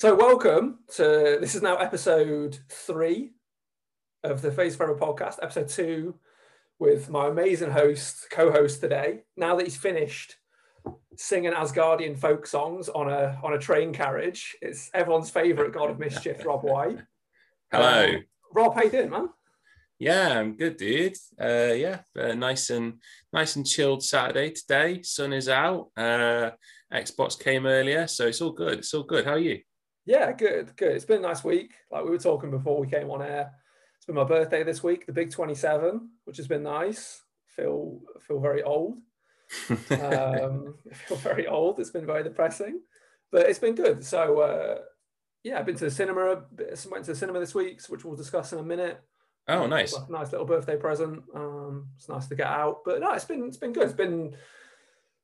So, welcome to this is now episode three of the Phase Forever podcast, episode two, with my amazing host, co-host today. Now that he's finished singing Asgardian folk songs on a on a train carriage, it's everyone's favourite god of mischief, Rob White. Hello. Um, Rob, how you doing, man? Yeah, I'm good, dude. Uh, yeah, uh, nice and nice and chilled Saturday today. Sun is out. Uh, Xbox came earlier, so it's all good. It's all good. How are you? Yeah, good, good. It's been a nice week. Like we were talking before we came on air. It's been my birthday this week, the big 27, which has been nice. Feel feel very old. um, feel very old. It's been very depressing, but it's been good. So uh, yeah, I've been to the cinema. Went to the cinema this week, which we'll discuss in a minute. Oh, nice. Nice little birthday present. Um, it's nice to get out, but no, it's been it's been good. It's been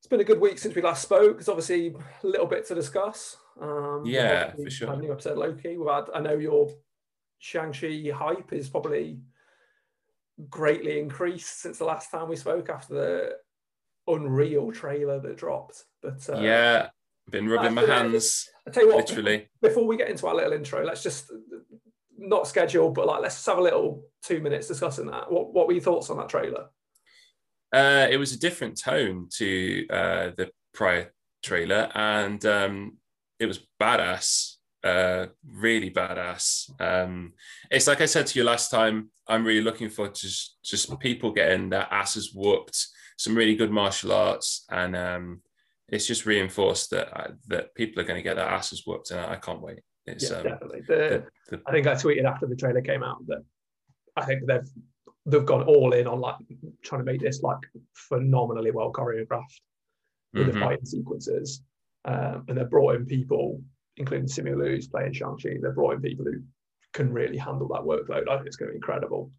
it's been a good week since we last spoke. It's obviously a little bit to discuss. Um, Yeah, for sure. A new episode Loki. We've had, I know your Shang-Chi hype is probably greatly increased since the last time we spoke after the unreal trailer that dropped. But uh, yeah, been rubbing my hands, I tell you what, literally. before we get into our little intro, let's just not schedule, but like let's just have a little two minutes discussing that. What what were your thoughts on that trailer? Uh, it was a different tone to uh, the prior trailer, and um, it was badass. Uh, really badass. Um, it's like I said to you last time. I'm really looking for just just people getting their asses whooped. Some really good martial arts, and um, it's just reinforced that uh, that people are going to get their asses whooped, and I, I can't wait. It's yeah, um, definitely. The, the, the, I think I tweeted after the trailer came out that I think they've they've gone all in on like trying to make this like phenomenally well choreographed with the Mhm. fighting sequences, um, and they've brought in people, including Simu Liu, who's playing Shang Chi. They've brought in people who can really handle that workload. I think it's going to be incredible.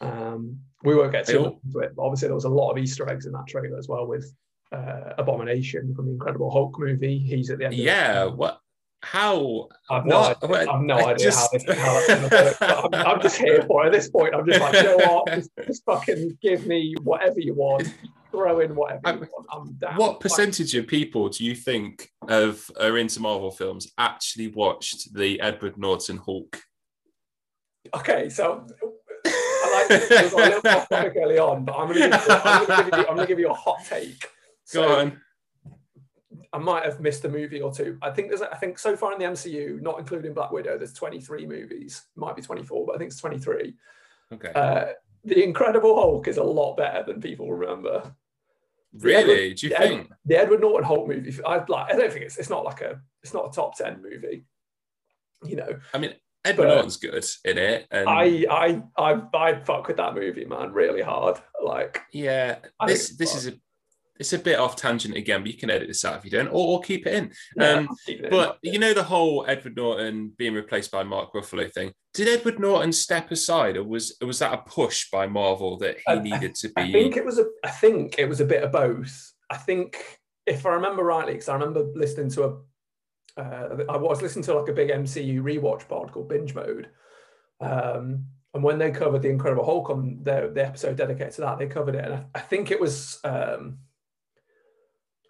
Um, we won't get too into it, but obviously there was a lot of Easter eggs in that trailer as well with uh, Abomination from the Incredible Hulk movie. He's at the end. of the- yeah. What? How? I've no, what? idea, I've no I idea how, just- this, how that's going to work. but I'm, I'm just here for it. At this point, I'm just like, you know what? Just, just fucking give me whatever you want. Throw in whatever you I'm- want. I'm down. What percentage of people do you think of are into Marvel films actually watched the Edward Norton Hulk? okay, so I like this. It was a little off topic early on, but I'm going to give, you- I'm gonna give you, I'm gonna give you a hot take. So Go on. I might have missed a movie or two. I think there's, I think so far in the MCU, not including Black Widow, there's 23 movies. Might be 24, but I think it's 23. Okay. Uh, the Incredible Hulk is a lot better than people remember. really? Do you the think? the Edward Norton Hulk movie. I like. I don't think it's. It's not like a. It's not a top ten movie. You know, I mean, Edward But- Norton's good in it, and I, I, I, I fuck with that movie, man, really hard. Like, yeah, I this this it's is a it's a bit off tangent again, but you can edit this out if you don't, or, or keep it in. yeah, Um, I'm it But mind. you know the whole Edward Norton being replaced by Mark Ruffalo thing. Did Edward Norton step aside, or was was that a push by Marvel that he I- needed to be? I think it was a. I think it was a bit of both. I think if I remember rightly, because I remember listening to a. Uh, I was listening to like a big MCU rewatch pod called Binge Mode, um, and when they covered the Incredible Hulk on their the episode dedicated to that, they covered it, and I, I think it was. Um,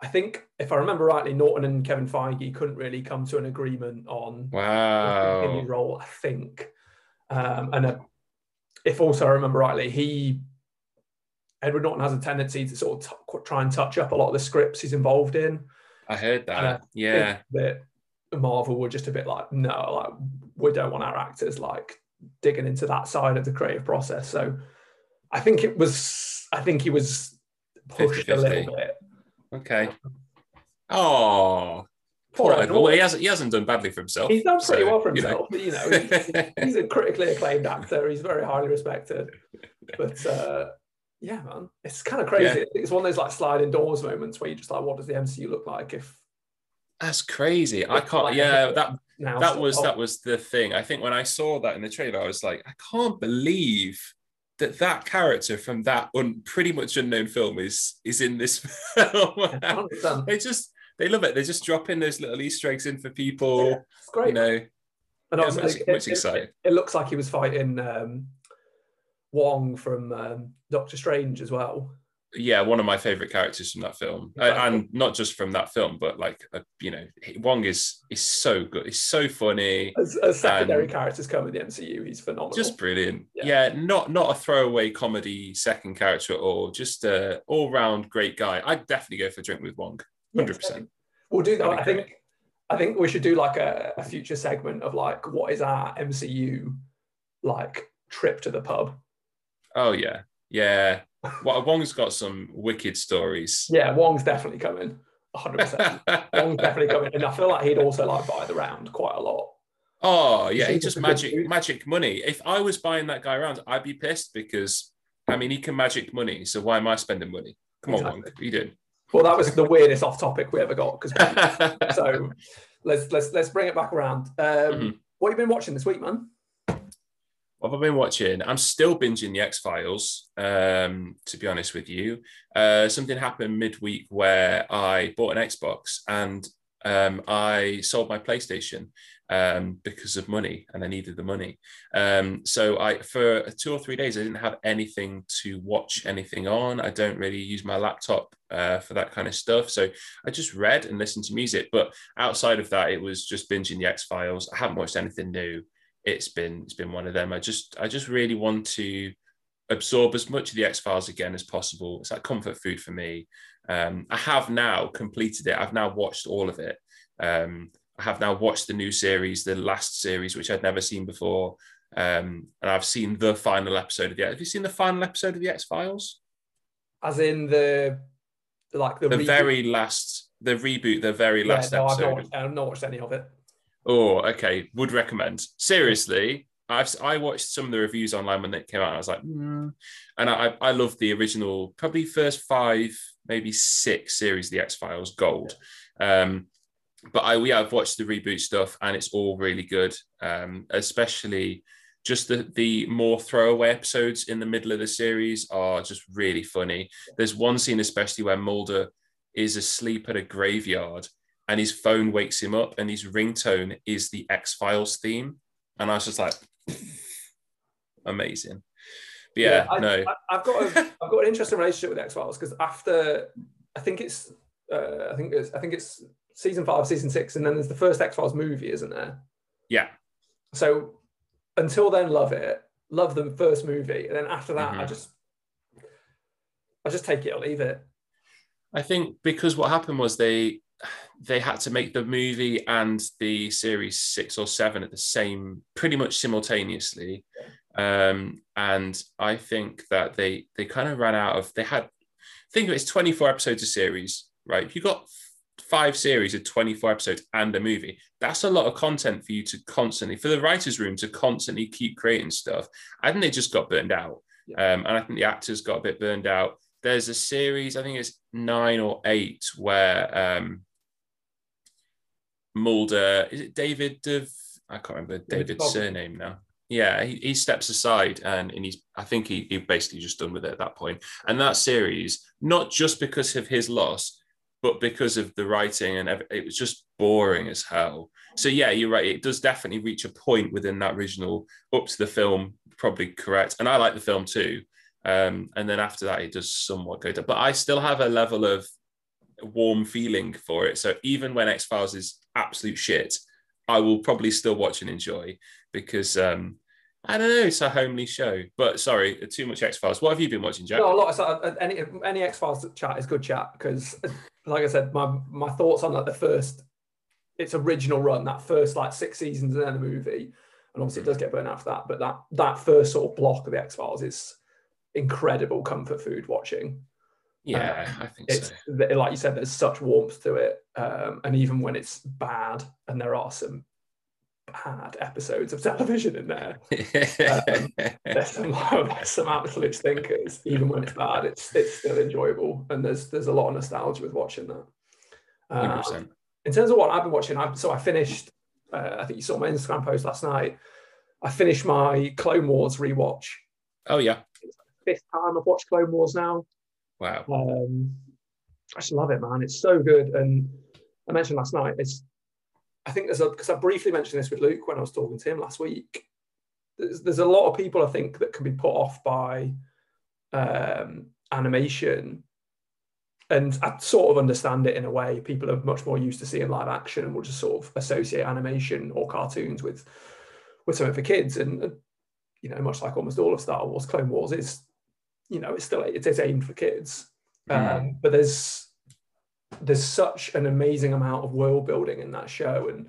I think if I remember rightly, Norton and Kevin Feige couldn't really come to an agreement on wow. his role, I think. Um, and uh, if also I remember rightly, he Edward Norton has a tendency to sort of t- try and touch up a lot of the scripts he's involved in. I heard that. Yeah. that Marvel were just a bit like, no, like we don't want our actors like digging into that side of the creative process. So I think it was, I think he was pushed a 50-50. little bit. Okay. Oh, Poor. Edward. Well, he hasn't he hasn't done badly for himself. He's done pretty so, well for you know. himself. You know, he's, he's a critically acclaimed actor. He's very highly respected. But uh, yeah, man, it's kind of crazy. It's one of those like sliding doors moments where you're just like, what does the MCU look like if That's crazy. I can't. like, Yeah, that now that was of- that was the thing. I think when I saw that in the trailer, I was like, I can't believe that that character from that un, pretty much unknown film is is in this film. they just they love it. They just drop in those little Easter eggs in for people. Yeah, it's great. You know, and much- it, much it- exciting. It, looks like he was fighting um, Wong from um, Doctor Strange as well. Yeah, one of my favorite characters from that film, uh, and not just from that film, but like uh, you know, Wong is is so good. He's so funny. As, as secondary characters come in the MCU, he's phenomenal. Just brilliant. Yeah. yeah. not not a throwaway comedy second character at all. Just a all round great guy. I'd definitely go for a drink with Wong. Hundred yeah, percent. We'll do that. I think I think we should do like a, a future segment of like what is our MCU like trip to the pub. Oh yeah, yeah. Well, Wong's got some wicked stories. Yeah, Wong's definitely coming. 100%. Wong's definitely coming. And I feel like he'd also like buy the round quite a lot. Oh, yeah. He just magic magic money. If I was buying that guy around, I'd be pissed because, I mean, he can magic money. So why am I spending money? Come exactly. on, Wong. What are you doing? Well, that was the weirdest off topic we ever got. Because so let's let's let's bring it back around. Um, mm-hmm. What have you been watching this week, man? What have I been watching? I'm still binging the X Files. Um, to be honest with you, uh, something happened midweek where I bought an Xbox and um, I sold my PlayStation um, because of money, and I needed the money. Um, so I, for two or three days, I didn't have anything to watch anything on. I don't really use my laptop uh, for that kind of stuff. So I just read and listened to music. But outside of that, it was just binging the X Files. I haven't watched anything new it's been it's been one of them. I just I just really want to absorb as much of the X Files again as possible. It's like comfort food for me. Um, I have now completed it. I've now watched all of it. Um, I have now watched the new series, the last series, which I'd never seen before. Um, and I've seen the final episode of the. Have you seen the final episode of the X Files? As in the like the, the very last, the reboot, the very yeah, last no, episode. I've not, I've not watched any of it. Oh, okay. Would recommend. Seriously, I've I watched some of the reviews online when it came out. I was like, mm. and I I love the original, probably first five, maybe six series, the X Files Gold. Um, but I we have watched the reboot stuff, and it's all really good. Um, especially just the the more throwaway episodes in the middle of the series are just really funny. There's one scene especially where Mulder is asleep at a graveyard and his phone wakes him up and his ringtone is the X Files theme. And I was just like, amazing. But yeah, yeah I, no. I, have got a, I've got an interesting relationship with X Files because after I think it's uh, I think it's I think it's season five, season six, and then there's the first X Files movie, isn't there? Yeah. So until then, love it. Love the first movie, and then after that, mm-hmm. I just I just take it or leave it. I think because what happened was they they had to make the movie and the series six or seven at the same, pretty much simultaneously. Um, and I think that they they kind of ran out of. They had think of it, it's twenty four episodes a series, right? If you got five series of 24 episodes and a movie that's a lot of content for you to constantly for the writers room to constantly keep creating stuff i think they just got burned out yeah. um, and i think the actors got a bit burned out there's a series i think it's nine or eight where um, Mulder, is it David of, I can't remember David's surname now. Yeah, he, he steps aside and, and he's, I think he, he basically just done with it at that point. And that series, not just because of his loss, but because of the writing and it was just boring as hell. So yeah, you're right. It does definitely reach a point within that original up to the film, probably correct. And I like the film too. Um, and then after that, it does somewhat go down. But I still have a level of warm feeling for it. So even when X Files is absolute shit, I will probably still watch and enjoy because um, I don't know, it's a homely show. But sorry, too much X Files. What have you been watching, Jack? No, a lot. Of, any any X Files chat is good chat because, like I said, my my thoughts on like the first, its original run, that first like six seasons and then the movie, and obviously it does get burned after that. But that that first sort of block of the X Files is incredible comfort food watching. Yeah, um, I think it's so. like you said, there's such warmth to it, um, and even when it's bad, and there are some bad episodes of television in there, um, there's, some, there's some absolute stinkers. Even when it's bad, it's it's still enjoyable, and there's there's a lot of nostalgia with watching that. Um, in terms of what I've been watching, I, so I finished. Uh, I think you saw my Instagram post last night. I finished my Clone Wars rewatch. Oh yeah, fifth time I've watched Clone Wars now. Wow. Um, I just love it, man. It's so good. And I mentioned last night, it's, I think there's a, because I briefly mentioned this with Luke when I was talking to him last week. There's, there's a lot of people I think that can be put off by um, animation and I sort of understand it in a way. People are much more used to seeing live action and will just sort of associate animation or cartoons with with something for kids. And you know, much like almost all of Star Wars, Clone Wars is, you know, it's still it's, it's aimed for kids. Mm. Um, but there's there's such an amazing amount of world building in that show, and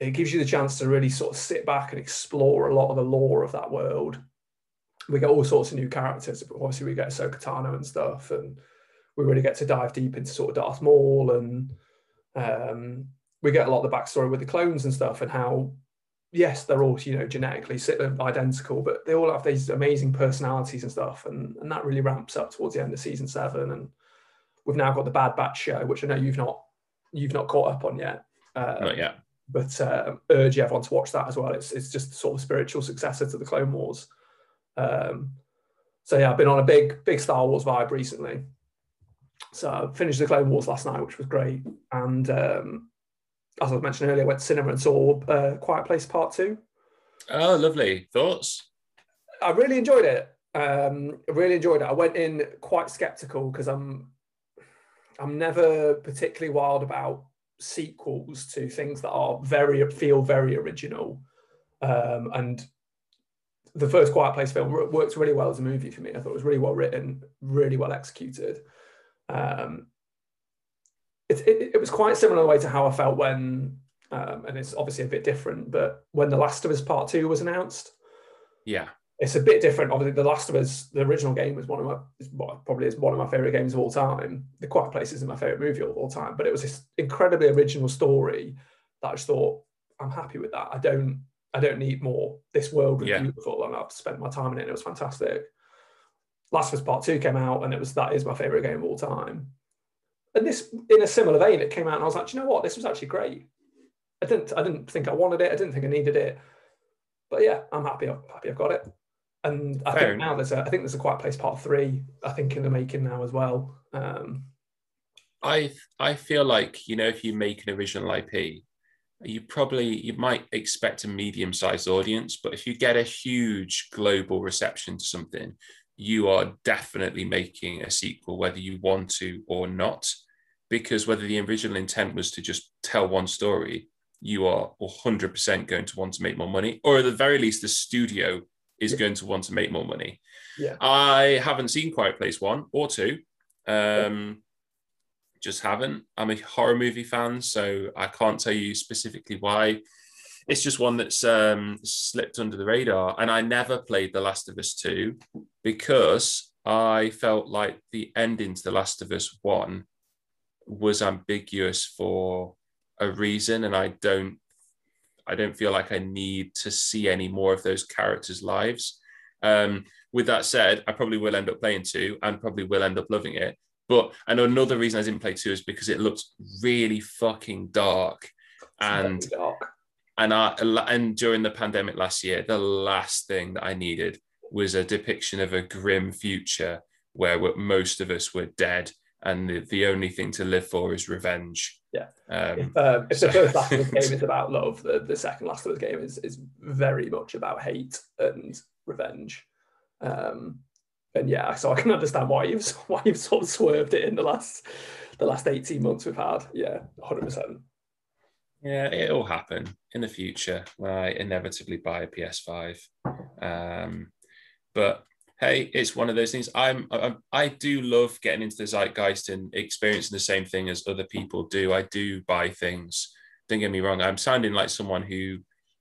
it gives you the chance to really sort of sit back and explore a lot of the lore of that world. We get all sorts of new characters. Obviously, we get Ahsoka Tano and stuff, and we really get to dive deep into sort of Darth Maul, and um, we get a lot of the backstory with the clones and stuff, and how yes, they're all you know genetically identical, but they all have these amazing personalities and stuff, and and that really ramps up towards the end of season seven. And we've now got the Bad Batch show, which I know you've not you've not caught up on yet. Um, not yet. But uh, urge everyone to watch that as well. It's it's just sort of spiritual successor to the Clone Wars. Um, so yeah, I've been on a big big Star Wars vibe recently. So I finished the Clone Wars last night, which was great, and um, as I mentioned earlier, I went to cinema and saw uh, Quiet Place Part Two. Oh, lovely thoughts. I really enjoyed it. Um, I really enjoyed it. I went in quite skeptical because I'm I'm never particularly wild about sequels to things that are very feel very original. Um, and the first Quiet Place film works really well as a movie for me. I thought it was really well written, really well executed. Um, it, it, it was quite similar way to how I felt when, um, and it's obviously a bit different, but when The Last of Us Part Two was announced, yeah, it's a bit different. Obviously, The Last of Us, the original game, was one of my probably is one of my favorite games of all time. The Quiet Place is my favorite movie of all time, but it was this incredibly original story that I just thought I'm happy with that. I don't I don't need more. This world was yeah. beautiful, and I've spent my time in it. and It was fantastic. Last of Us Part Two came out, and it was that is my favorite game of all time and this in a similar vein, it came out and I was like, you know what, this was actually great. I didn't I didn't think I wanted it. I didn't think I needed it. But yeah, I'm happy. I'm happy I've got it. And I Fair think enough. now there's a I think there's a Quiet Place Part Three. I think in the making now as well. Um, I I feel like you know if you make an original IP, you probably you might expect a medium-sized audience, but if you get a huge global reception to something, you are definitely making a sequel, whether you want to or not because whether the original intent was to just tell one story, you are 100% going to want to make more money, or at the very least, the studio is yeah. going to want to make more money. Yeah. I haven't seen Quiet Place one or two. Um, just haven't. I'm a horror movie fan, so I can't tell you specifically why. It's just one that's um, slipped under the radar. And I never played The Last of Us 2 because I felt like the ending to The Last of Us 1 was ambiguous for a reason, and I don't I don't feel like I need to see any more of those characters' lives. Um, with that said, I probably will end up playing two and probably will end up loving it. But and another reason I didn't play two is because it looked really fucking dark. and dark. and I and during the pandemic last year, the last thing that I needed was a depiction of a grim future where most of us were dead and the, the only thing to live for is revenge. Yeah. Um, if, um, if so. the first Last of Us game is about love, the, the second Last of Us game is, is very much about hate and revenge. Um, and yeah, so I can understand why you've why you've sort of swerved it in the last the last eighteen months we've had. Yeah, hundred percent. Yeah, it'll happen in the future when I inevitably buy a PS5. Um, but hey, it's one of those things. I'm, I'm I do love getting into the zeitgeist and experiencing the same thing as other people do. I do buy things. Don't get me wrong. I'm sounding like someone who,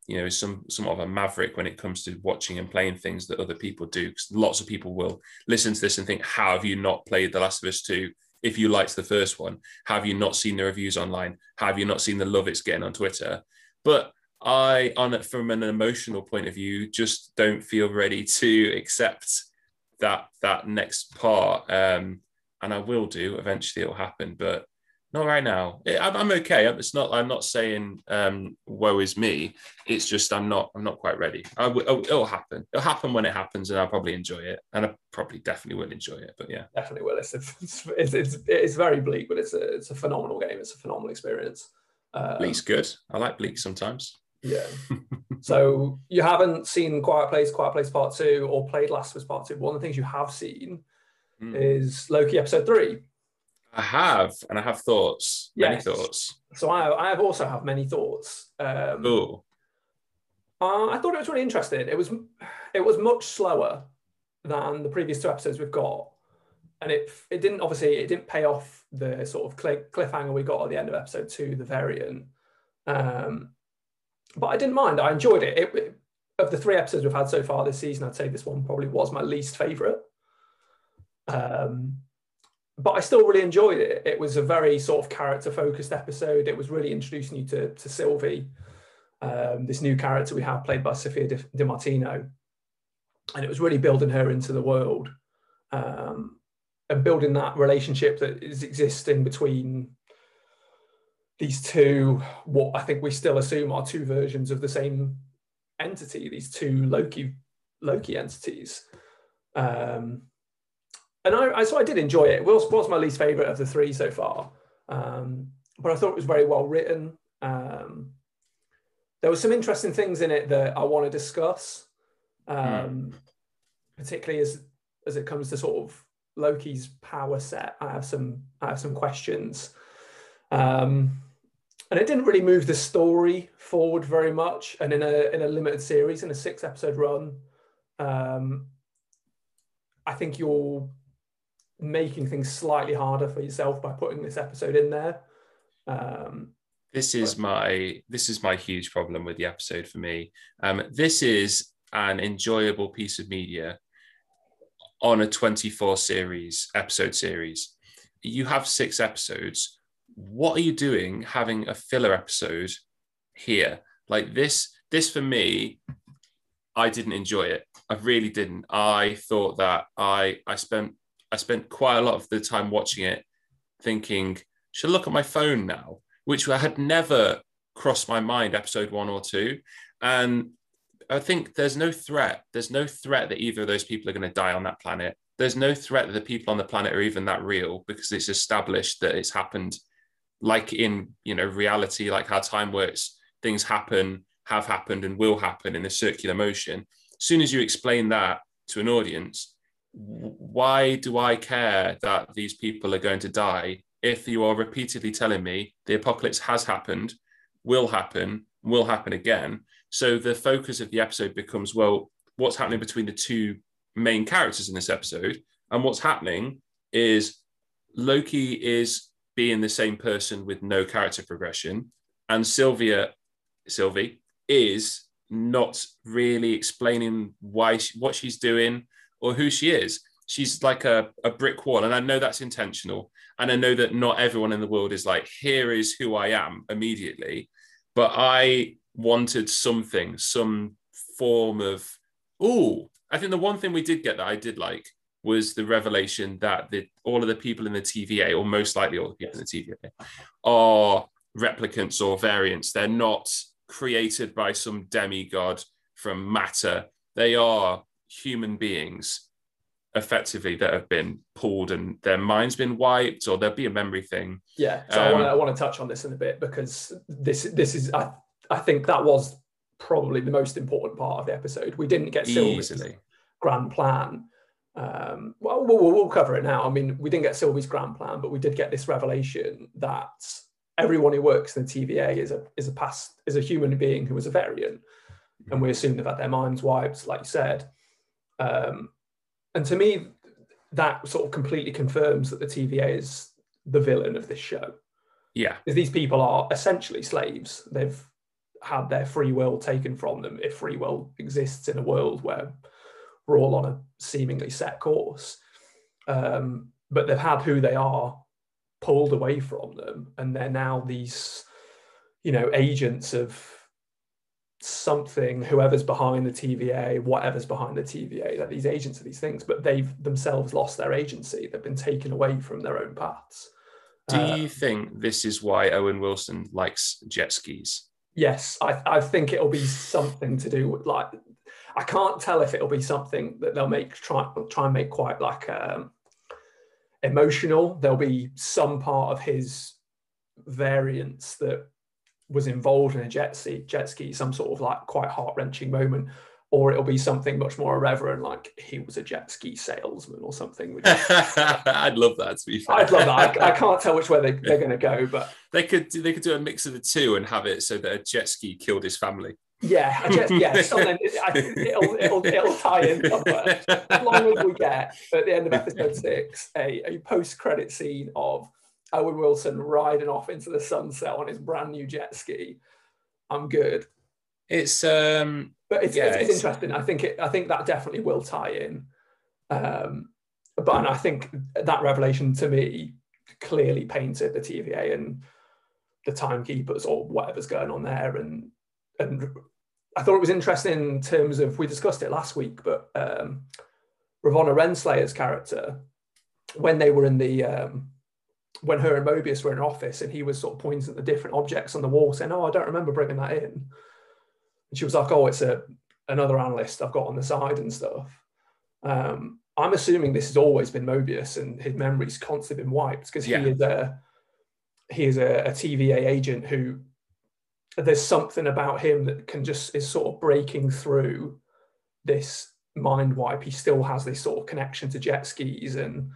you know, is some somewhat of a maverick when it comes to watching and playing things that other people do. Because lots of people will listen to this and think, "How have you not played The Last of Us 2? If you liked the first one, have you not seen the reviews online? Have you not seen the love it's getting on Twitter?" But I, on it from an emotional point of view, just don't feel ready to accept that that next part. Um, and I will do eventually. It'll happen, but not right now. I'm okay. It's not. I'm not saying um, woe is me. It's just I'm not. I'm not quite ready. I w- oh, it'll happen. It'll happen when it happens, and I'll probably enjoy it. And I probably definitely will enjoy it. But yeah, definitely will. It's it's it's, it's, it's very bleak, but it's a it's a phenomenal game. It's a phenomenal experience. Um, Bleak's good. I like Bleak sometimes. Yeah. so you haven't seen Quiet Place, Quiet Place Part Two, or played Last of Us Part Two. One of the things you have seen mm. is Loki episode three. I have, and I have thoughts. Many thoughts. So I, I also have many thoughts. Um, Oh, Uh, I thought it was really interesting. It was it was much slower than the previous two episodes we've got, and it it didn't obviously it didn't pay off the sort of cli- cliffhanger we got at the end of episode two, the variant. Um, but I didn't mind. I enjoyed it. it. it- Of the three episodes we've had so far this season, I'd say this one probably was my least favorite. Um, but I still really enjoyed it. It was a very sort of character focused episode. It was really introducing you to to Sylvie um, this new character we have played by Sophia Di, Martino. And it was really building her into the world um, and building that relationship that is existing between these two, what I think we still assume are two versions of the same entity, these two Loki Loki entities. Um, and I, I so I did enjoy it. It was, my least favorite of the three so far, um, but I thought it was very well written. Um, there were some interesting things in it that I want to discuss, um, particularly as as it comes to sort of Loki's power set. I have some I have some questions, um, and it didn't really move the story forward very much. And in a in a limited series, in a six episode run, um, I think you're making things slightly harder for yourself by putting this episode in there. Um, this is my this is my huge problem with the episode for me. Um, this is an enjoyable piece of media on a 24 series episode series. You have six episodes. What are you doing having a filler episode here? Like this, this for me, I didn't enjoy it. I really didn't. I thought that I I spent I spent quite a lot of the time watching it thinking, should I look at my phone now? Which I had never crossed my mind, episode one or two. And I think there's no threat. There's no threat that either of those people are going to die on that planet. There's no threat that the people on the planet are even that real because it's established that it's happened like in you know reality, like how time works, things happen, have happened, and will happen in a circular motion. As soon as you explain that to an audience, why do I care that these people are going to die if you are repeatedly telling me the apocalypse has happened, will happen, will happen again? So the focus of the episode becomes well, what's happening between the two main characters in this episode? And what's happening is Loki is being the same person with no character progression, and Sylvia, Sylvie, is not really explaining why she, what she's doing or who she is. She's like a, a brick wall. And I know that's intentional. And I know that not everyone in the world is like, here is who I am immediately. But I wanted something, some form of, oh, I think the one thing we did get that I did like was the revelation that the, all of the people in the TVA, or most likely all the people in the TVA, are replicants or variants. They're not created by some demigod from matter. They are human beings effectively that have been pulled and their mind's been wiped or there'll be a memory thing. Yeah, so Um, I, want to, I want to touch on this in a bit because this this is I, I think that was probably the most important part of the episode. We didn't get Easily. grand plan. Um, well, we'll, we'll cover it now. I mean, we didn't get Sylvie's grand plan, but we did get this revelation that everyone who works in the TVA is a is a past is a human being who is a variant, and we assume they've had their minds wiped, like you said. Um, and to me, that sort of completely confirms that the TVA is the villain of this show. Yeah. Because these people are essentially slaves. They've had their free will taken from them if free will exists in a world where we're all on a seemingly set course. Um, but they've had who they are pulled away from them, and they're now these, you know, agents of something, whoever's behind the TVA, whatever's behind the TVA, they're these agents of these things, but they've themselves lost their agency. They've been taken away from their own paths. Do Uh, you think this is why Owen Wilson likes jet skis? Yes, I, I think it'll be something to do with like I can't tell if it'll be something that they'll make try try and make quite like um, emotional. There'll be some part of his variance that was involved in a jet ski, jet ski, some sort of like quite heart wrenching moment, or it'll be something much more irreverent, like he was a jet ski salesman or something. I'd love that. To be fair, I'd love that. I, I can't tell which way they, they're going to go, but they could they could do a mix of the two and have it so that a jet ski killed his family. Yeah, I just, yeah. So then it, I, it'll, it'll, it'll tie in. As long as we get at the end of episode six a, a post credit scene of Owen Wilson riding off into the sunset on his brand new jet ski, I'm good. It's um, but it's, yeah, it's, it's, it's interesting. I think it. I think that definitely will tie in. Um, but and I think that revelation to me clearly painted the TVA and the timekeepers or whatever's going on there and and I thought it was interesting in terms of we discussed it last week, but um, Ravonna Renslayer's character when they were in the um, when her and Mobius were in office and he was sort of pointing at the different objects on the wall, saying, "Oh, I don't remember bringing that in." And she was like, "Oh, it's a another analyst I've got on the side and stuff." Um, I'm assuming this has always been Mobius and his memory's constantly been wiped because yeah. he is a he is a, a TVA agent who there's something about him that can just is sort of breaking through this mind wipe. He still has this sort of connection to jet skis and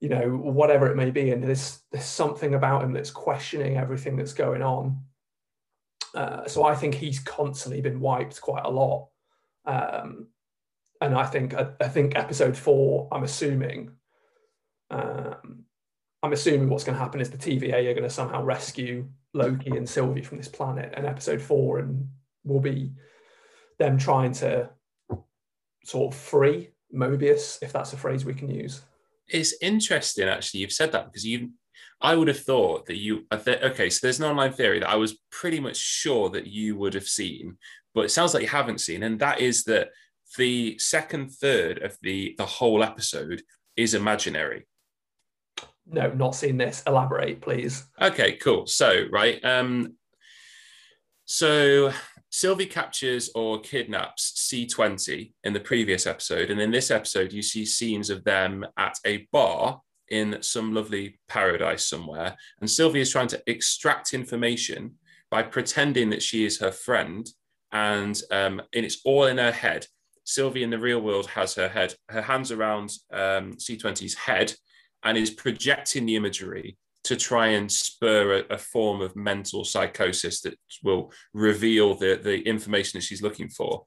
you know whatever it may be, and there's there's something about him that's questioning everything that's going on. Uh, so I think he's constantly been wiped quite a lot, um, and I think I, I, think episode four. I'm assuming. Um, I'm assuming what's going to happen is the TVA are going to somehow rescue Loki and Sylvie from this planet, and episode four and will be them trying to sort of free Mobius, if that's a phrase we can use. It's interesting, actually. You've said that because you, I would have thought that you. Okay, so there's an online theory that I was pretty much sure that you would have seen, but it sounds like you haven't seen, and that is that the second third of the the whole episode is imaginary no, not seen this. Elaborate, please. Okay, cool. So, right. Um, so Sylvie captures or kidnaps C20 in the previous episode. And in this episode, you see scenes of them at a bar in some lovely paradise somewhere. And Sylvie is trying to extract information by pretending that she is her friend. And, um, and it's all in her head. Sylvie in the real world has her head, her hands around um, C20's head, and is projecting the imagery to try and spur a, a, form of mental psychosis that will reveal the, the information that she's looking for.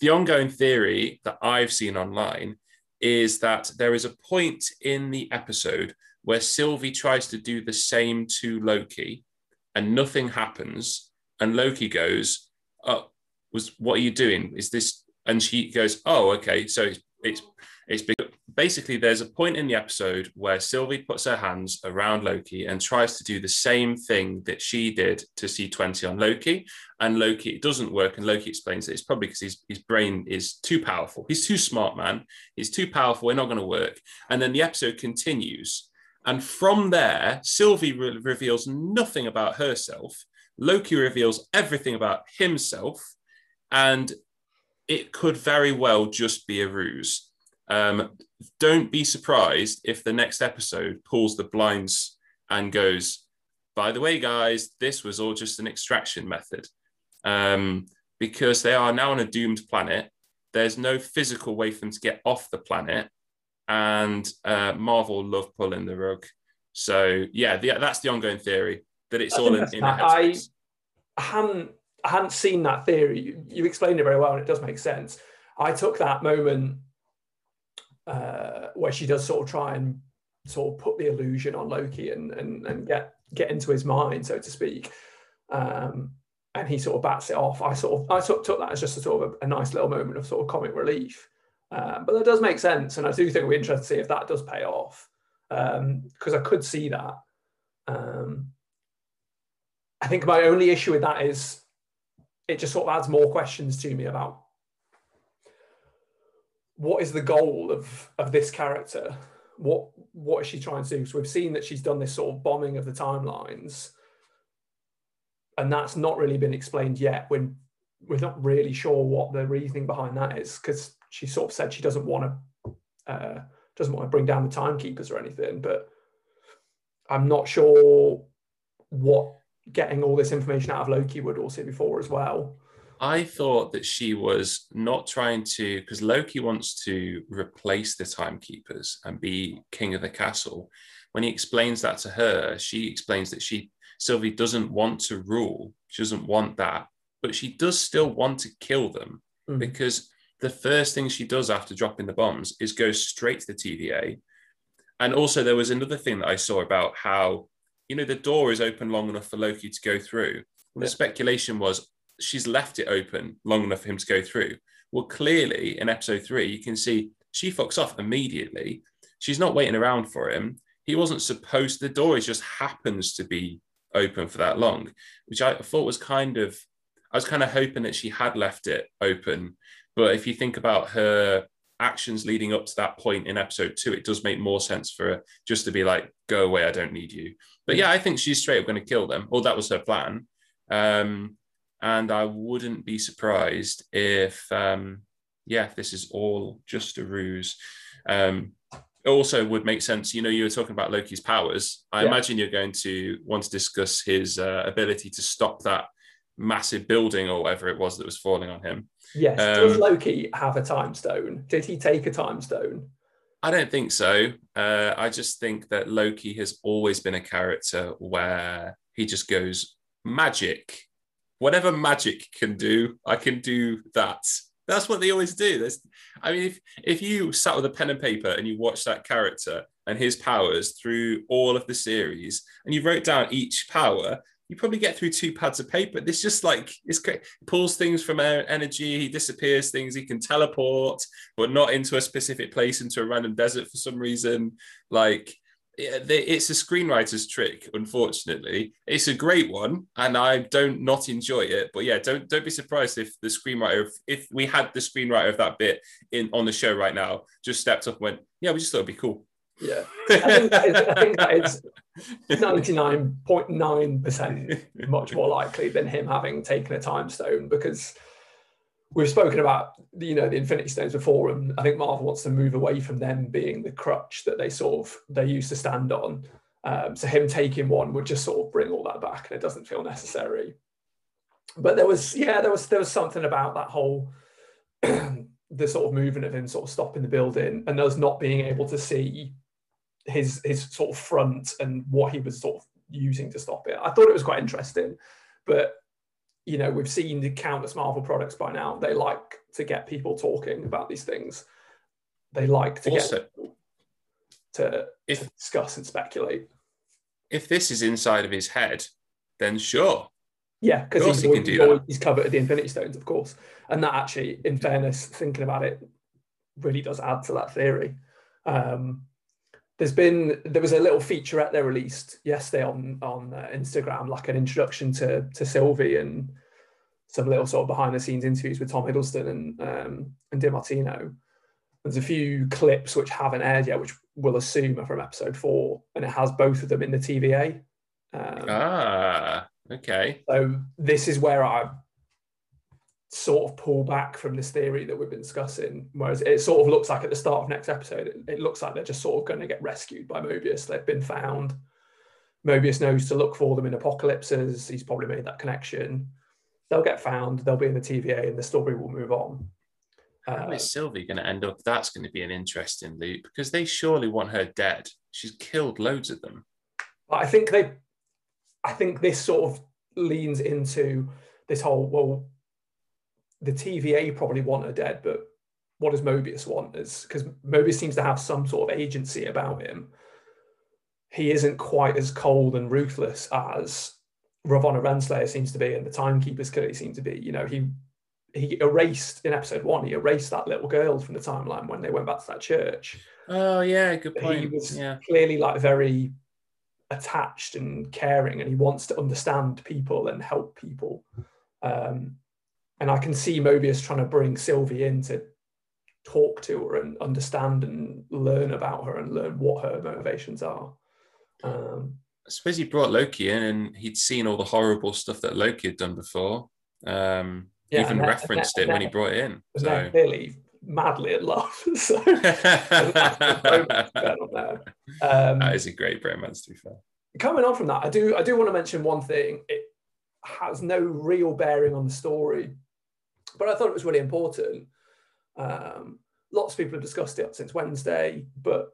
The ongoing theory that I've seen online is that there is a point in the episode where Sylvie tries to do the same to Loki and nothing happens. And Loki goes, Oh, was what are you doing? Is this? And she goes, Oh, okay. So it's, it's it's basically there's a point in the episode where Sylvie puts her hands around Loki and tries to do the same thing that she did to C20 on Loki. And Loki, it doesn't work. And Loki explains that it's probably because his, his brain is too powerful. He's too smart, man. He's too powerful. We're not going to work. And then the episode continues. And from there, Sylvie re- reveals nothing about herself. Loki reveals everything about himself. And it could very well just be a ruse um, don't be surprised if the next episode pulls the blinds and goes, by the way, guys, this was all just an extraction method. Um, because they are now on a doomed planet. There's no physical way for them to get off the planet. And uh, Marvel love pulling the rug. So, yeah, the, that's the ongoing theory that it's all in, in I, I hadn't I hadn't seen that theory. You, you, explained it very well, and it does make sense. I took that moment uh, where she does sort of try and sort of put the illusion on Loki and and, and get get into his mind, so to speak. Um, and he sort of bats it off. I sort of I sort of took that as just a sort of a, a nice little moment of sort of comic relief. Um, but that does make sense, and I do think it'll be interesting to see if that does pay off because um, I could see that. Um, I think my only issue with that is it just sort of adds more questions to me about what is the goal of of this character? What what is she trying to do? So we've seen that she's done this sort of bombing of the timelines, and that's not really been explained yet. When we're not really sure what the reasoning behind that is, because she sort of said she doesn't want to uh, doesn't want to bring down the timekeepers or anything. But I'm not sure what getting all this information out of Loki would also be for as well. I thought that she was not trying to, because Loki wants to replace the timekeepers and be king of the castle. When he explains that to her, she explains that she, Sylvie, doesn't want to rule. She doesn't want that, but she does still want to kill them mm. because the first thing she does after dropping the bombs is go straight to the TVA. And also, there was another thing that I saw about how, you know, the door is open long enough for Loki to go through. And the speculation was, she's left it open long enough for him to go through. Well, clearly in episode three, you can see she fucks off immediately. She's not waiting around for him. He wasn't supposed, the door just happens to be open for that long, which I thought was kind of, I was kind of hoping that she had left it open. But if you think about her actions leading up to that point in episode two, it does make more sense for her just to be like, go away, I don't need you. But yeah, I think she's straight up going to kill them. Or that was her plan. Um, and I wouldn't be surprised if, um, yeah, this is all just a ruse. Um, it also would make sense. You know, you were talking about Loki's powers. I yeah. imagine you're going to want to discuss his uh, ability to stop that massive building or whatever it was that was falling on him. Yes. Um, Does Loki have a time stone? Did he take a time stone? I don't think so. Uh, I just think that Loki has always been a character where he just goes magic whatever magic can do, I can do that. That's what they always do. There's, I mean, if if you sat with a pen and paper and you watched that character and his powers through all of the series, and you wrote down each power, you probably get through two pads of paper. This just like it's great. pulls things from energy. He disappears things. He can teleport, but not into a specific place, into a random desert for some reason. Like it's a screenwriter's trick unfortunately. It's a great one and i don't not enjoy it but yeah don't don't be surprised if the screenwriter if, if we had the screenwriter of that bit in on the show right now just stepped up and went yeah we just thought it'd be cool. Yeah. I think that is, I think that is 99.9% much more likely than him having taken a time stone because we've spoken about you know the Infinity Stones before, and I think Marvel wants to move away from them being the crutch that they sort of they used to stand on. Um, so him taking one would just sort of bring all that back, and it doesn't feel necessary. But there was yeah, there was there was something about that whole the sort of movement of him sort of stopping the building and us not being able to see his his sort of front and what he was sort of using to stop it. I thought it was quite interesting, but you know, we've seen the countless Marvel products by now. They like to get people talking about these things. They like to also, get to, if, to discuss and speculate. If this is inside of his head, then sure. Yeah, because he's, he he's, he's covered the Infinity Stones, of course. And that actually, in fairness, thinking about it, really does add to that theory. Um, there's been there was a little featurette they released yesterday on on uh, Instagram, like an introduction to to Sylvie and some little sort of behind the scenes interviews with Tom Hiddleston and um, and DiMartino. There's a few clips which haven't aired yet, which we'll assume are from episode four, and it has both of them in the TVA. Um, ah, okay. So this is where I sort of pull back from this theory that we've been discussing. Whereas it sort of looks like at the start of next episode, it, it looks like they're just sort of going to get rescued by Mobius. They've been found. Mobius knows to look for them in apocalypses. He's probably made that connection. They'll get found. They'll be in the TVA, and the story will move on. How uh, is Sylvie going to end up? That's going to be an interesting loop because they surely want her dead. She's killed loads of them. I think they, I think this sort of leans into this whole well, the TVA probably want her dead, but what does Mobius want? Is because Mobius seems to have some sort of agency about him. He isn't quite as cold and ruthless as Ravonna Renslayer seems to be, and the Timekeepers clearly seem to be. You know, he he erased in episode one. He erased that little girl from the timeline when they went back to that church. Oh yeah, good point. He was yeah. clearly like very attached and caring, and he wants to understand people and help people. Um, and I can see Mobius trying to bring Sylvie in to talk to her and understand and learn about her and learn what her motivations are. Um, I suppose he brought Loki in and he'd seen all the horrible stuff that Loki had done before. Um, yeah, even that, referenced that, it when he brought it in. So. clearly madly in love. so um, that is a great bromance, to be fair. Coming on from that, I do I do want to mention one thing. It has no real bearing on the story, but I thought it was really important. Um, lots of people have discussed it since Wednesday, but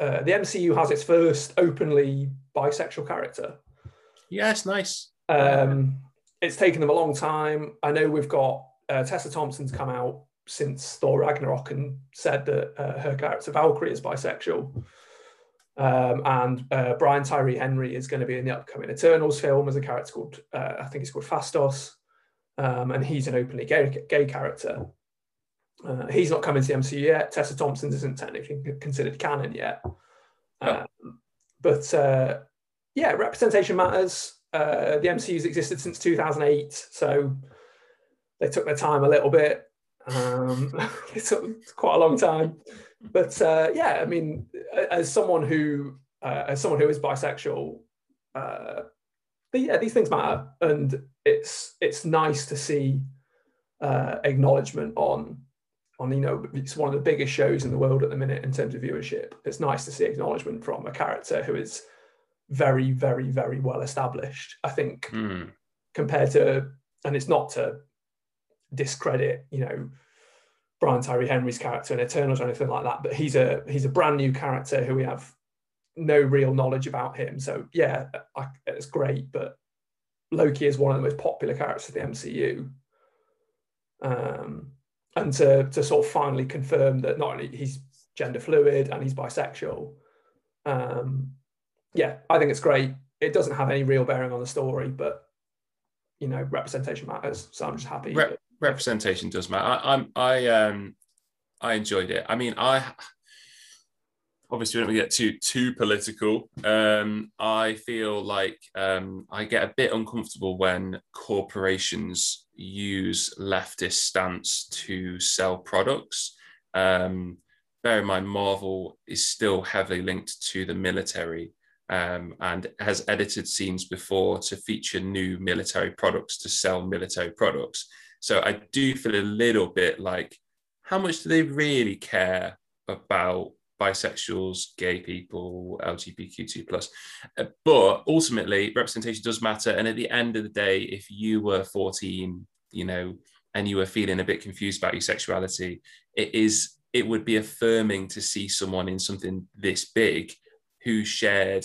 uh, the MCU has its first openly bisexual character. Yeah, it's nice. Um, it's taken them a long time. I know we've got uh, Tessa Thompson's come out since Thor Ragnarok and said that uh, her character Valkyrie is bisexual. Um, and uh, Brian Tyree Henry is going to be in the upcoming Eternals film as a character called, uh, I think it's called Phastos. Um, and he's an openly gay, gay character. Uh, he's not coming to the MCU yet. Tessa Thompson isn't technically considered canon yet. Oh. Um, but uh, yeah, representation matters. Uh, the MCU's existed since 2008, so they took their time a little bit. Um, it took quite a long time, but uh, yeah, I mean, as someone who uh, as someone who is bisexual, uh, yeah, these things matter, and it's it's nice to see uh, acknowledgement on on you know it's one of the biggest shows in the world at the minute in terms of viewership. It's nice to see acknowledgement from a character who is very very very well established. I think mm. compared to and it's not to discredit you know Brian Tyree Henry's character in Eternals or anything like that, but he's a he's a brand new character who we have no real knowledge about him. So yeah, I, it's great, but Loki is one of the most popular characters of the MCU. Um, and to to sort of finally confirm that not only he's gender fluid and he's bisexual. Um, yeah, I think it's great. It doesn't have any real bearing on the story, but you know, representation matters. So I'm just happy. Re- representation does matter. I, I'm I um I enjoyed it. I mean, I obviously we don't get too too political. Um, I feel like um, I get a bit uncomfortable when corporations use leftist stance to sell products. Um, bear in mind, Marvel is still heavily linked to the military um, and has edited scenes before to feature new military products to sell military products. So I do feel a little bit like, how much do they really care about bisexuals, gay people, LGBTQ2 plus. Uh, but ultimately, representation does matter. And at the end of the day, if you were 14, you know, and you were feeling a bit confused about your sexuality, it is it would be affirming to see someone in something this big who shared,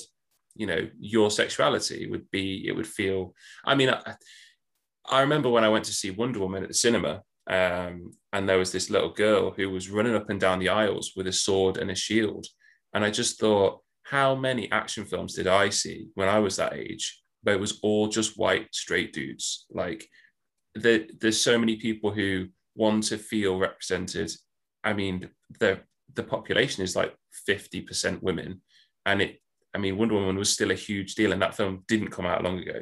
you know, your sexuality. It would be it would feel. I mean, I, I remember when I went to see Wonder Woman at the cinema, um, and there was this little girl who was running up and down the aisles with a sword and a shield. And I just thought, how many action films did I see when I was that age? But it was all just white straight dudes. Like the, there's so many people who want to feel represented. I mean, the the population is like 50% women. And it, I mean, Wonder Woman was still a huge deal, and that film didn't come out long ago.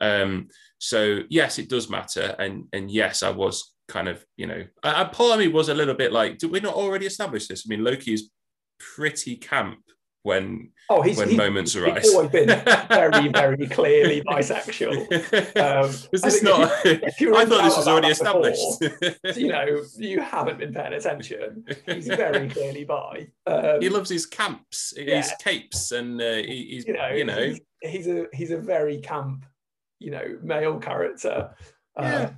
Um, so yes, it does matter, and and yes, I was kind of, you know, I, part of me was a little bit like, did we not already establish this? I mean, Loki is pretty camp when oh, he's, when he's, moments he's arise. always been very, very clearly bisexual. Um, is this not? If you, if I thought this was already established. Before, you know, you haven't been paying attention. He's very clearly bi. Um, he loves his camps, yeah. his capes, and uh, he, he's you know, you know, he's, he's, a he's a very camp, you know, male character. Yeah.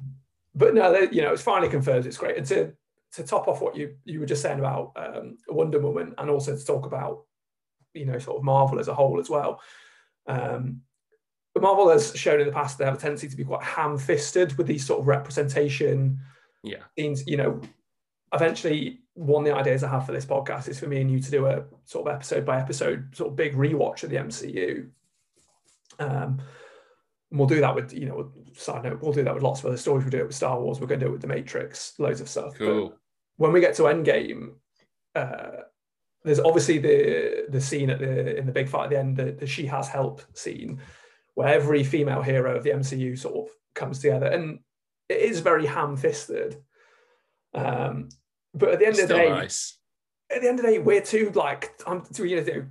But no, they, you know, it's finally confirmed. It's great. And to to top off what you you were just saying about um, Wonder Woman, and also to talk about you know sort of Marvel as a whole as well. Um, but Marvel has shown in the past they have a tendency to be quite ham-fisted with these sort of representation yeah scenes. You know, eventually one of the ideas I have for this podcast is for me and you to do a sort of episode by episode sort of big rewatch of the MCU. Um, and we'll do that with, you know, side note, we'll do that with lots of other stories. We do it with Star Wars. We're going to do it with The Matrix, loads of stuff. Cool. But when we get to Endgame, uh, there's obviously the the scene at the in the big fight at the end, the, the she has help scene, where every female hero of the MCU sort of comes together, and it is very ham-fisted. Um, but at the end Still of the day, nice. at the end of the day, we're too like I'm you know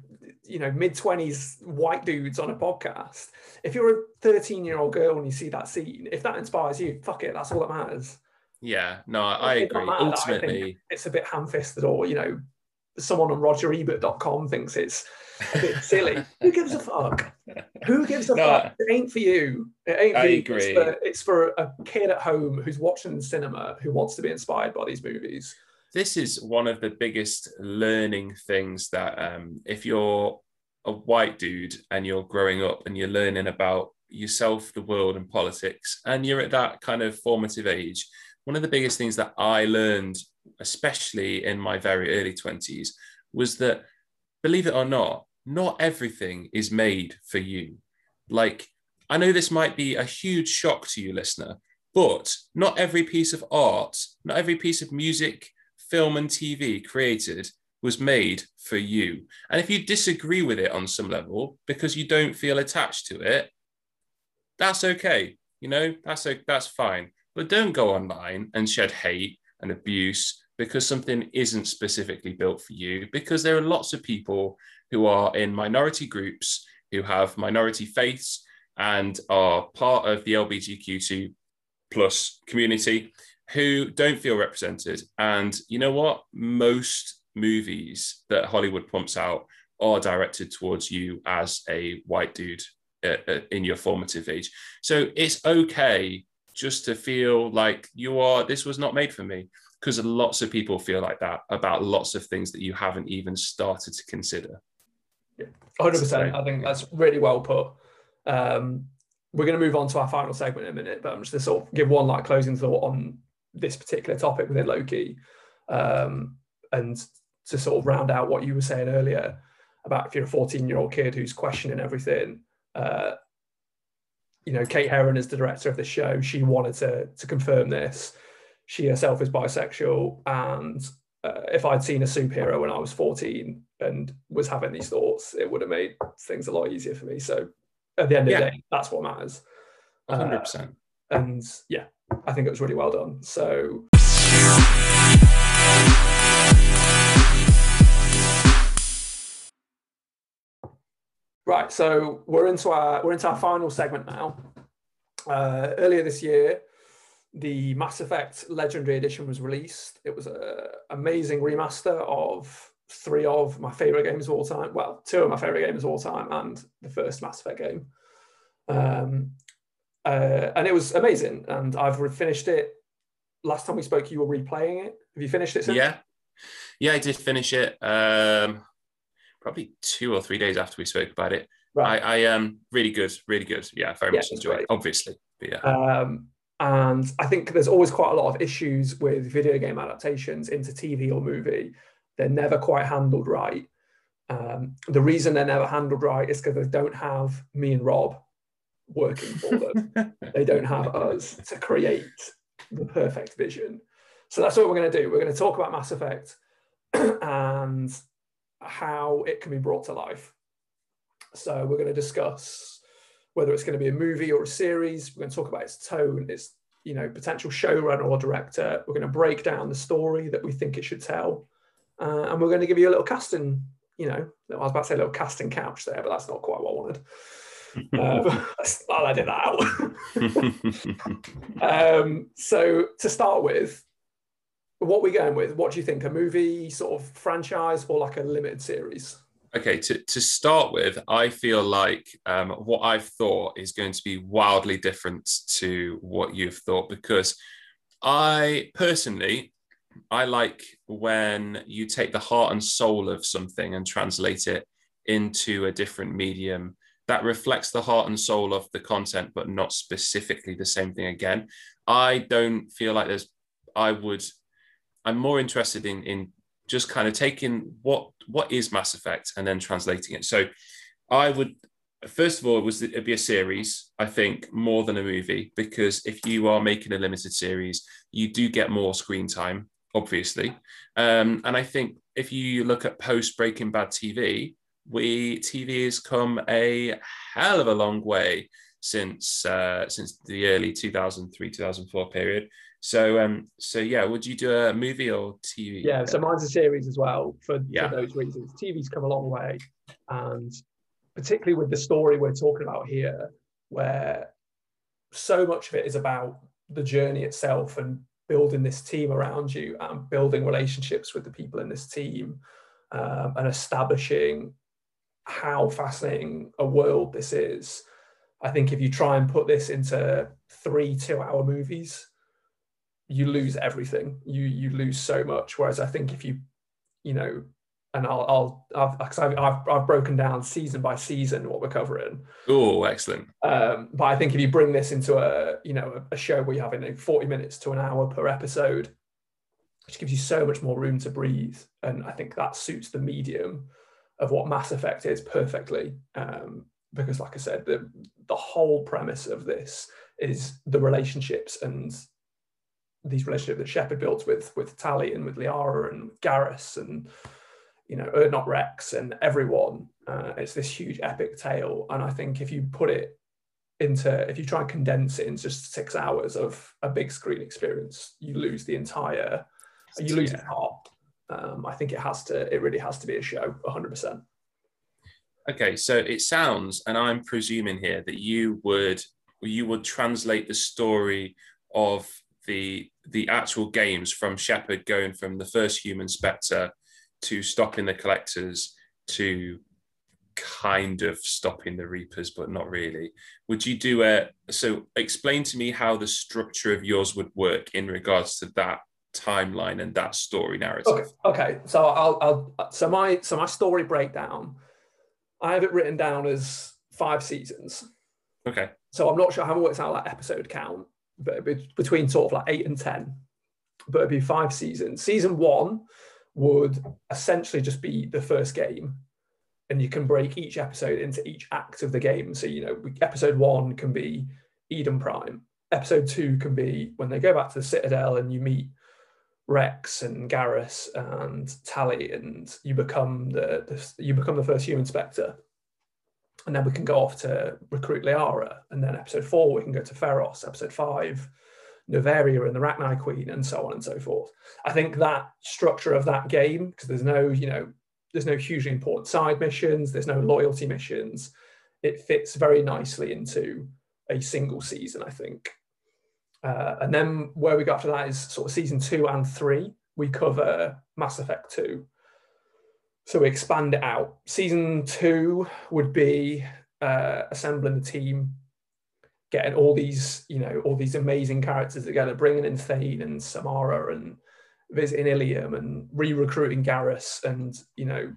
you know mid twenties white dudes on a podcast. If you're a 13 year old girl and you see that scene, if that inspires you, fuck it, that's all that matters. Yeah, no, I, agree. Ultimately, it's a bit ham fisted or you know someone on rogerebert.com thinks it's a bit silly. Who gives a fuck? Who gives a no, fuck? It ain't for you. It ain't I for agree. It's for, it's for a kid at home who's watching the cinema who wants to be inspired by these movies. This is one of the biggest learning things that um, if you're a white dude and you're growing up and you're learning about yourself, the world, and politics, and you're at that kind of formative age, one of the biggest things that I learned, especially in my very early 20s, was that believe it or not, not everything is made for you. Like, I know this might be a huge shock to you, listener, but not every piece of art, not every piece of music, film, and TV created was made for you. And if you disagree with it on some level because you don't feel attached to it, that's okay. You know, that's that's fine. But don't go online and shed hate and abuse because something isn't specifically built for you. Because there are lots of people who are in minority groups who have minority faiths and are part of the LGBTQ plus community who don't feel represented. And you know what? Most movies that Hollywood pumps out are directed towards you as a white dude uh, uh, in your formative age. So it's okay just to feel like you are, this was not made for me. Because lots of people feel like that about lots of things that you haven't even started to consider. Yeah, 100%. I think that's really well put. Um, we're going to move on to our final segment in a minute, but I'm just going to sort of give one like closing thought on this particular topic within Loki. Um, and to sort of round out what you were saying earlier about if you're a 14 year old kid who's questioning everything, uh, you know, Kate Herron is the director of the show. She wanted to to confirm this. She herself is bisexual, and uh, if I'd seen a superhero when I was 14 and was having these thoughts, it would have made things a lot easier for me. So at the end of yeah. the day, that's what matters. 100%. Uh, and yeah, I think it was really well done. So. Right, so we're into our we're into our final segment now. Uh, earlier this year, the Mass Effect Legendary Edition was released. It was an amazing remaster of three of my favorite games of all time. Well, two of my favorite games of all time, and the first Mass Effect game. Um, uh, and it was amazing. And I've finished it. Last time we spoke, you were replaying it. Have you finished it? Since? Yeah, yeah, I did finish it. Um, probably two or three days after we spoke about it. Right. I, I um really good, really good. Yeah, very yeah, much enjoyed it, obviously. But yeah. Um, and I think there's always quite a lot of issues with video game adaptations into TV or movie. They're never quite handled right. Um, the reason they're never handled right is because they don't have me and Rob working for them. they don't have us to create the perfect vision. So that's what we're going to do. We're going to talk about Mass Effect and how it can be brought to life. So we're going to discuss whether it's going to be a movie or a series. We're going to talk about its tone, its you know potential showrunner or director. We're going to break down the story that we think it should tell, uh, and we're going to give you a little casting. You know, I was about to say a little casting couch there, but that's not quite what I wanted. Um, well, I did that out. um, so to start with, what are we going with? What do you think? A movie sort of franchise or like a limited series? Okay, to, to start with, I feel like um, what I've thought is going to be wildly different to what you've thought because I personally, I like when you take the heart and soul of something and translate it into a different medium that reflects the heart and soul of the content, but not specifically the same thing again. I don't feel like there's, I would I'm more interested in in just kind of taking what what is Mass Effect and then translating it. So I would first of all it was it'd be a series i think more than a movie because if you are making a limited series you do get more screen time obviously um, and i think if you look at post breaking bad tv we tv has come a hell of a long way since uh, since the early 2003 2004 period so, um, so yeah, would you do a movie or TV? Yeah, so mine's a series as well for, yeah. for those reasons. TV's come a long way, and particularly with the story we're talking about here, where so much of it is about the journey itself and building this team around you and building relationships with the people in this team. um, and establishing how fascinating a world this is. I think if you try and put this into three two-hour movies, you lose everything. You you lose so much. Whereas I think if you, you know, and I'll I'll I've I've, I've, I've broken down season by season what we're covering. Oh, excellent. Um, but I think if you bring this into a you know a, a show where you're having like 40 minutes to an hour per episode, which gives you so much more room to breathe, and I think that suits the medium of what Mass Effect is perfectly. Um, because, like I said, the the whole premise of this is the relationships and these relationships that Shepard built with with Tali and with Liara and with Garrus and you know Urdnot Wrex and everyone. Uh, it's this huge epic tale, and I think if you put it into if you try and condense it in just six hours of a big screen experience, you lose the entire you lose yeah. its heart. Um, I think it has to it really has to be a show, hundred percent. Okay, so it sounds, and I'm presuming here that you would you would translate the story of the the actual games from Shepard going from the first human Spectre to stopping the collectors to kind of stopping the Reapers, but not really. Would you do a so explain to me how the structure of yours would work in regards to that timeline and that story narrative? Okay, okay. so I'll, I'll so my so my story breakdown, I have it written down as five seasons. Okay. So I'm not sure. I haven't worked out that episode count, but between sort of like eight and ten. But it'd be five seasons. Season one would essentially just be the first game, and you can break each episode into each act of the game. So you know, episode one can be Eden Prime. Episode two can be when they go back to the Citadel and you meet Wrex and Garrus and Tali, and you become the, the you become the first human Spectre and then we can go off to recruit Liara, and then episode four we can go to Feros, episode five, Noveria and the Rachni Queen, and so on and so forth. I think that structure of that game, because there's no, you know, there's no hugely important side missions, there's no loyalty missions. It fits very nicely into a single season, I think. Uh, and then where we go after that is sort of season two and three. We cover Mass Effect 2, so we expand it out. Season two would be uh, assembling the team, getting all these, you know, all these amazing characters together, bringing in Thane and Samara and visiting Ilium and re-recruiting Garrus and, you know,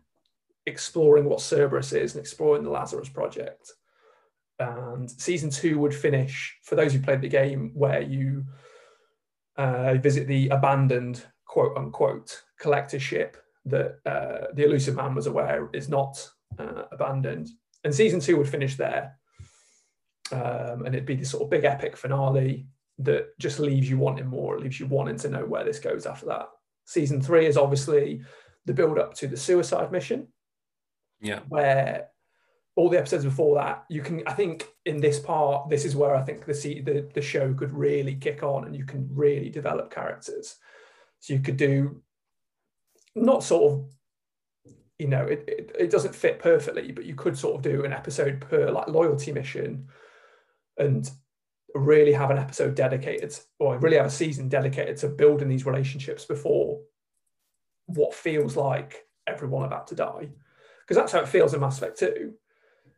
exploring what Cerberus is and exploring the Lazarus Project. And season two would finish, for those who played the game, where you uh, visit the abandoned quote unquote collector ship that uh, the Illusive Man was aware is not uh, abandoned. And season two would finish there. Um, and it'd be this sort of big epic finale that just leaves you wanting more, it leaves you wanting to know where this goes after that. Season three is obviously the build up to the suicide mission. Yeah. Where all the episodes before that, you can, I think in this part, this is where I think the, the, the show could really kick on and you can really develop characters. So you could do not sort of you know it, it, it, doesn't fit perfectly but you could sort of do an episode per like loyalty mission and really have an episode dedicated or really have a season dedicated to building these relationships before what feels like everyone about to die because that's how it feels in mass effect 2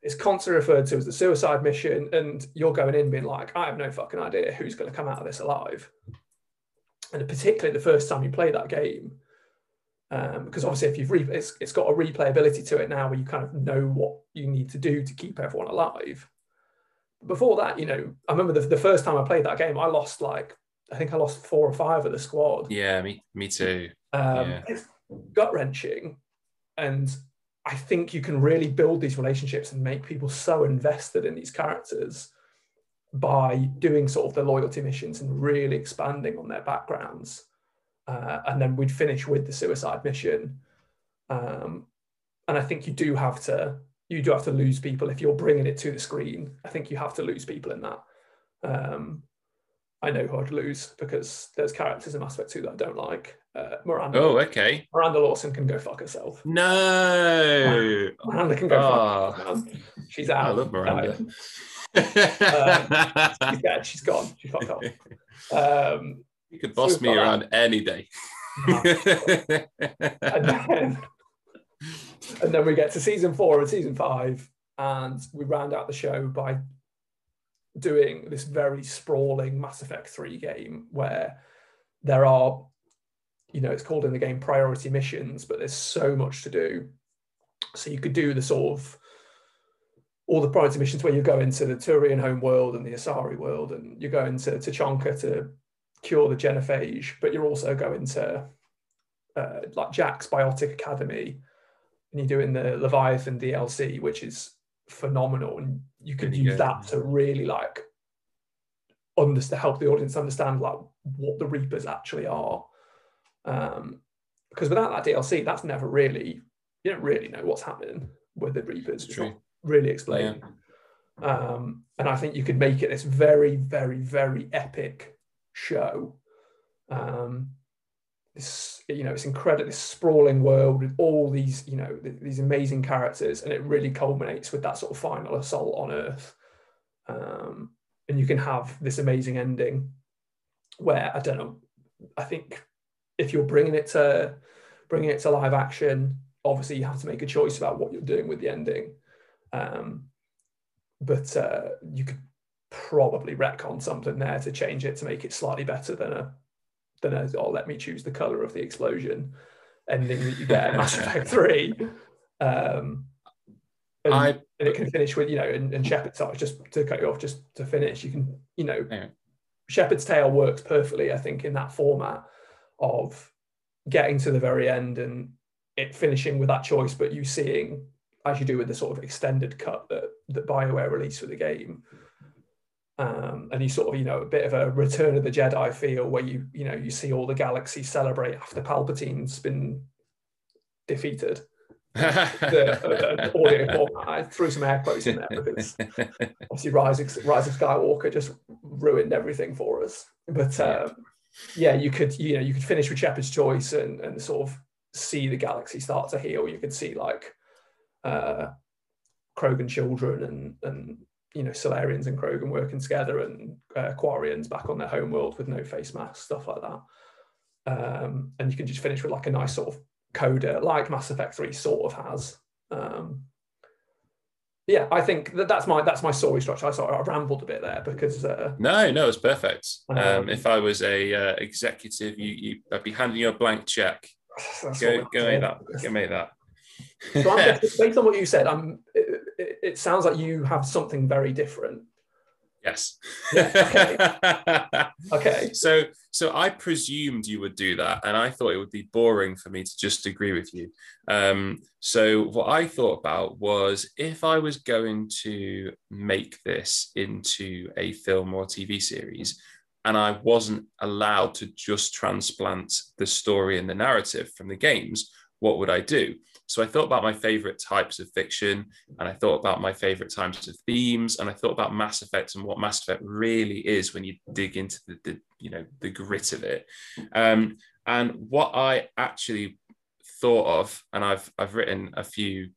it's constantly referred to as the suicide mission and you're going in being like i have no fucking idea who's going to come out of this alive. And particularly the first time you play that game um, because obviously if you've re- it's, it's got a replayability to it now where you kind of know what you need to do to keep everyone alive. Before that you know i remember the, the first time i played that game i lost like i think i lost four or five of the squad. Yeah me me too. Um, yeah. it's gut wrenching and i think you can really build these relationships and make people so invested in these characters by doing sort of the loyalty missions and really expanding on their backgrounds uh, and then we'd finish with the suicide mission. Um, and I think you do have to you do have to lose people if you're bringing it to the screen. I think you have to lose people in that. Um, I know who I'd lose because there's characters in Mass Effect 2 that I don't like. Uh, Miranda. Oh, okay. Miranda Lawson can go fuck herself. No. Miranda can go oh. fuck herself. She's out. I love Miranda. um, she's dead. She's gone. She's fucked off. Um, you could boss me around any day. and then and then we get to season four and season five, and we round out the show by doing this very sprawling Mass Effect 3 game where there are, you know, it's called in the game priority missions, but there's so much to do. So you could do the sort of all the priority missions where you go into the Turian home world and the Asari world, and you go into Tuchanka to cure the genophage, but you're also going to uh, like Jack's Biotic Academy, and you're doing the Leviathan DLC, which is phenomenal, and you could really use good. that to really like understand help the audience understand like what the Reapers actually are. Um, because without that DLC, that's never really you don't really know what's happening with the Reapers. It's, not really explained. Yeah. Um, and I think you could make it this very, very, very epic show. Um, this, you know, it's incredible, this sprawling world with all these, you know, th- these amazing characters, and it really culminates with that sort of final assault on Earth. Um, and you can have this amazing ending where I don't know. I think if you're bringing it to bringing it to live action, obviously you have to make a choice about what you're doing with the ending. Um, but uh, you could probably retcon something there to change it to make it slightly better than a than a oh let me choose the color of the explosion ending that you get in Mass Effect Three. Um, and, I, and, it can finish with you know and, and Shepard's Sorry, just to cut you off just to finish you can you know yeah. Shepard's Tale works perfectly I think in that format of getting to the very end and it finishing with that choice but you seeing as you do with the sort of extended cut that that Bioware released for the game. Um, and you sort of, you know, a bit of a Return of the Jedi feel where you, you know, you see all the galaxy celebrate after Palpatine's been defeated. the, uh, audio format. I threw some air quotes in there because obviously Rise of, Rise of Skywalker just ruined everything for us. But um, yeah, you could, you know, you could finish with Shepard's Choice and, and sort of see the galaxy start to heal. You could see like uh, Krogan children and and you know Salarians and Krogan working together and uh, Quarians back on their home world with no face masks, stuff like that. Um, and you can just finish with like a nice sort of coda, like Mass Effect Three sort of has. Um, yeah, I think that that's my that's my story structure. I sort of rambled a bit there because uh, no, no, it's perfect. Um, um, if I was a uh, executive, you, you I'd be handing you a blank check. Go, go make that. Go make that. So I'm based on what you said, I'm, it, it, sounds like you have something very different. Yes. Yeah, okay. okay. So, so I presumed you would do that, and I thought it would be boring for me to just agree with you. Um, so, what I thought about was if I was going to make this into a film or TV series, and I wasn't allowed to just transplant the story and the narrative from the games, what would I do? So I thought about my favorite types of fiction, and I thought about my favorite types of themes, and I thought about Mass Effect and what Mass Effect really is when you dig into the, the you know the grit of it. Um, and what I actually thought of, and I've I've written a few.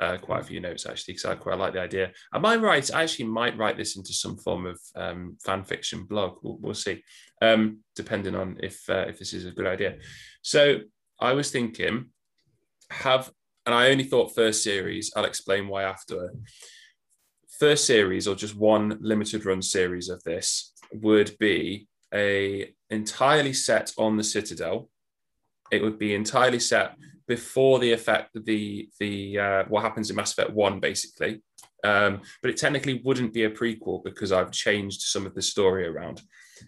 Uh, quite a few notes actually because I quite like the idea. I right? I actually might write this into some form of um, fan fiction blog. We'll, we'll see, um, depending on if uh, if this is a good idea. So I was thinking have and I only thought first series. I'll explain why after. First series, or just one limited run series of this, would be a entirely set on the Citadel. It would be entirely set before the effect, the the uh, what happens in Mass Effect One, basically. Um, but it technically wouldn't be a prequel because I've changed some of the story around.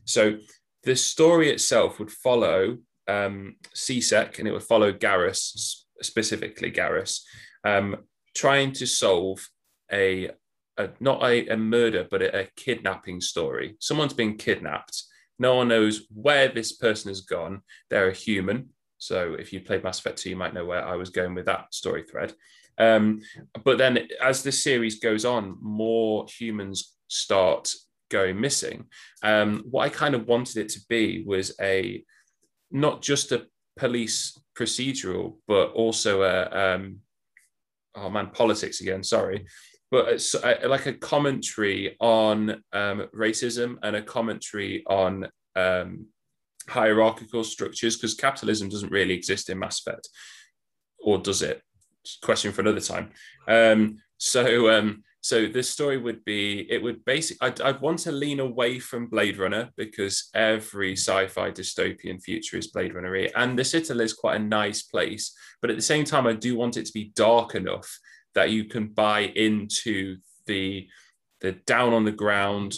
So the story itself would follow um, C-Sec and it would follow Garrus specifically Garrus, um, trying to solve a, a not a, a, murder, but a, a kidnapping story. Someone's been kidnapped. No one knows where this person has gone. They're a human. So if you played Mass Effect 2, you might know where I was going with that story thread. Um, but then as the series goes on, more humans start going missing. Um, what I kind of wanted it to be was a not just a police procedural, but also a um, oh man, politics again. Sorry, but it's a, like a commentary on um, racism and a commentary on um, hierarchical structures because capitalism doesn't really exist in Mass Effect, or does it? question for another time. Um, so um, so this story would be it would basically I'd, I'd, want to lean away from blade runner because every sci-fi dystopian future is blade runner and the citadel is quite a nice place but at the same time i do want it to be dark enough that you can buy into the the down on the ground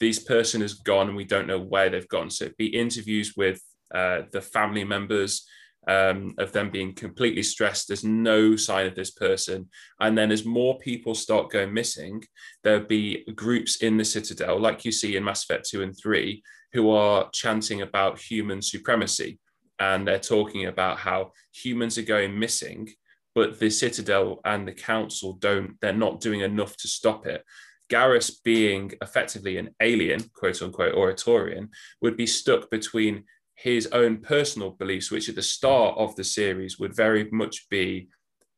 this person has gone and we don't know where they've gone. So be interviews with uh, the family members um, of them being completely stressed. There's no sign of this person. And then as more people start going missing, there'll be groups in the Citadel, like you see in Mass Effect 2 and 3, who are chanting about human supremacy. And they're talking about how humans are going missing, but the Citadel and the Council don't, they're not doing enough to stop it. Garrus being effectively an alien, quote unquote, a Turian, would be stuck between his own personal beliefs, which at the start of the series would very much be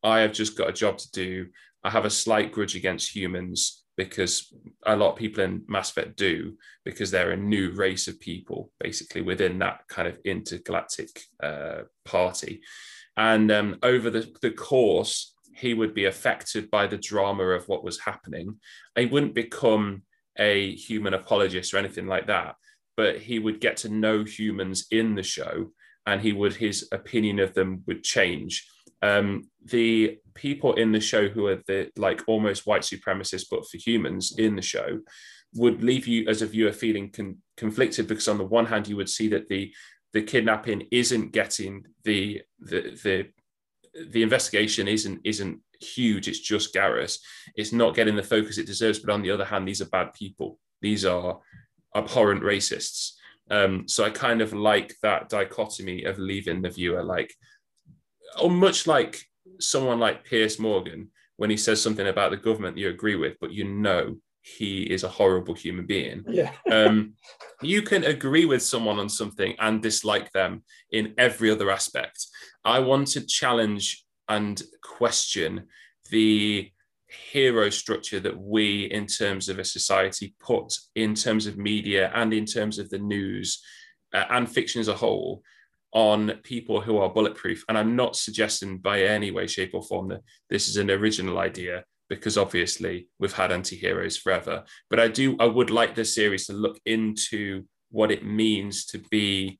I have just got a job to do. I have a slight grudge against humans because a lot of people in Mass Effect do, because they're a new race of people, basically within that kind of intergalactic uh, party. And um, over the, the course, he would be affected by the drama of what was happening. He wouldn't become a human apologist or anything like that, but he would get to know humans in the show and he would his opinion of them would change. Um, the people in the show who are the like almost white supremacists but for humans in the show would leave you as a viewer feeling con- conflicted because on the one hand you would see that the the kidnapping isn't getting the the the the investigation isn't isn't huge it's just Garrus. It's not getting the focus it deserves but on the other hand these are bad people. These are abhorrent racists. Um, so I kind of like that dichotomy of leaving the viewer like, or much like someone like Piers Morgan when he says something about the government you agree with, but you know he is a horrible human being. Yeah. um, you can agree with someone on something and dislike them in every other aspect. I want to challenge and question the hero structure that we, in terms of a society, put in terms of media and in terms of the news uh, and fiction as a whole on people who are bulletproof. And I'm not suggesting by any way, shape, or form that this is an original idea because obviously we've had anti-heroes forever. But I do, I would like this series to look into what it means to be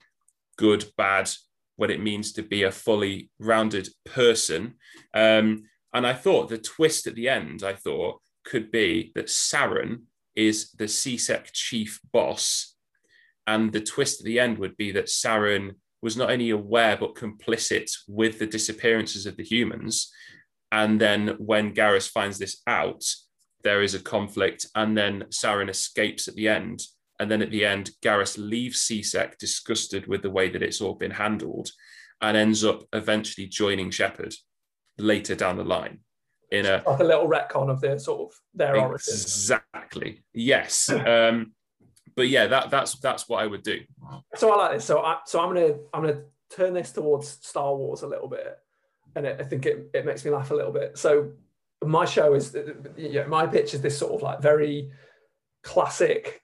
good, bad, what it means to be a fully rounded person. Um, and I thought the twist at the end, I thought, could be that Saren is the C-Sec chief boss. And the twist at the end would be that Saren was not only aware but complicit with the disappearances of the humans. And then when Garrus finds this out, there is a conflict, and then Saren escapes at the end. And then at the end, Garrus leaves C-Sec disgusted with the way that it's all been handled and ends up eventually joining Shepard later down the line in a like a little retcon of their sort of their origin. Exactly. Yes. um, but yeah, that that's that's what I would do. So I like this. So I so I'm gonna I'm gonna turn this towards Star Wars a little bit, and it, I think it, it makes me laugh a little bit. So my show is yeah, my pitch is this sort of like very classic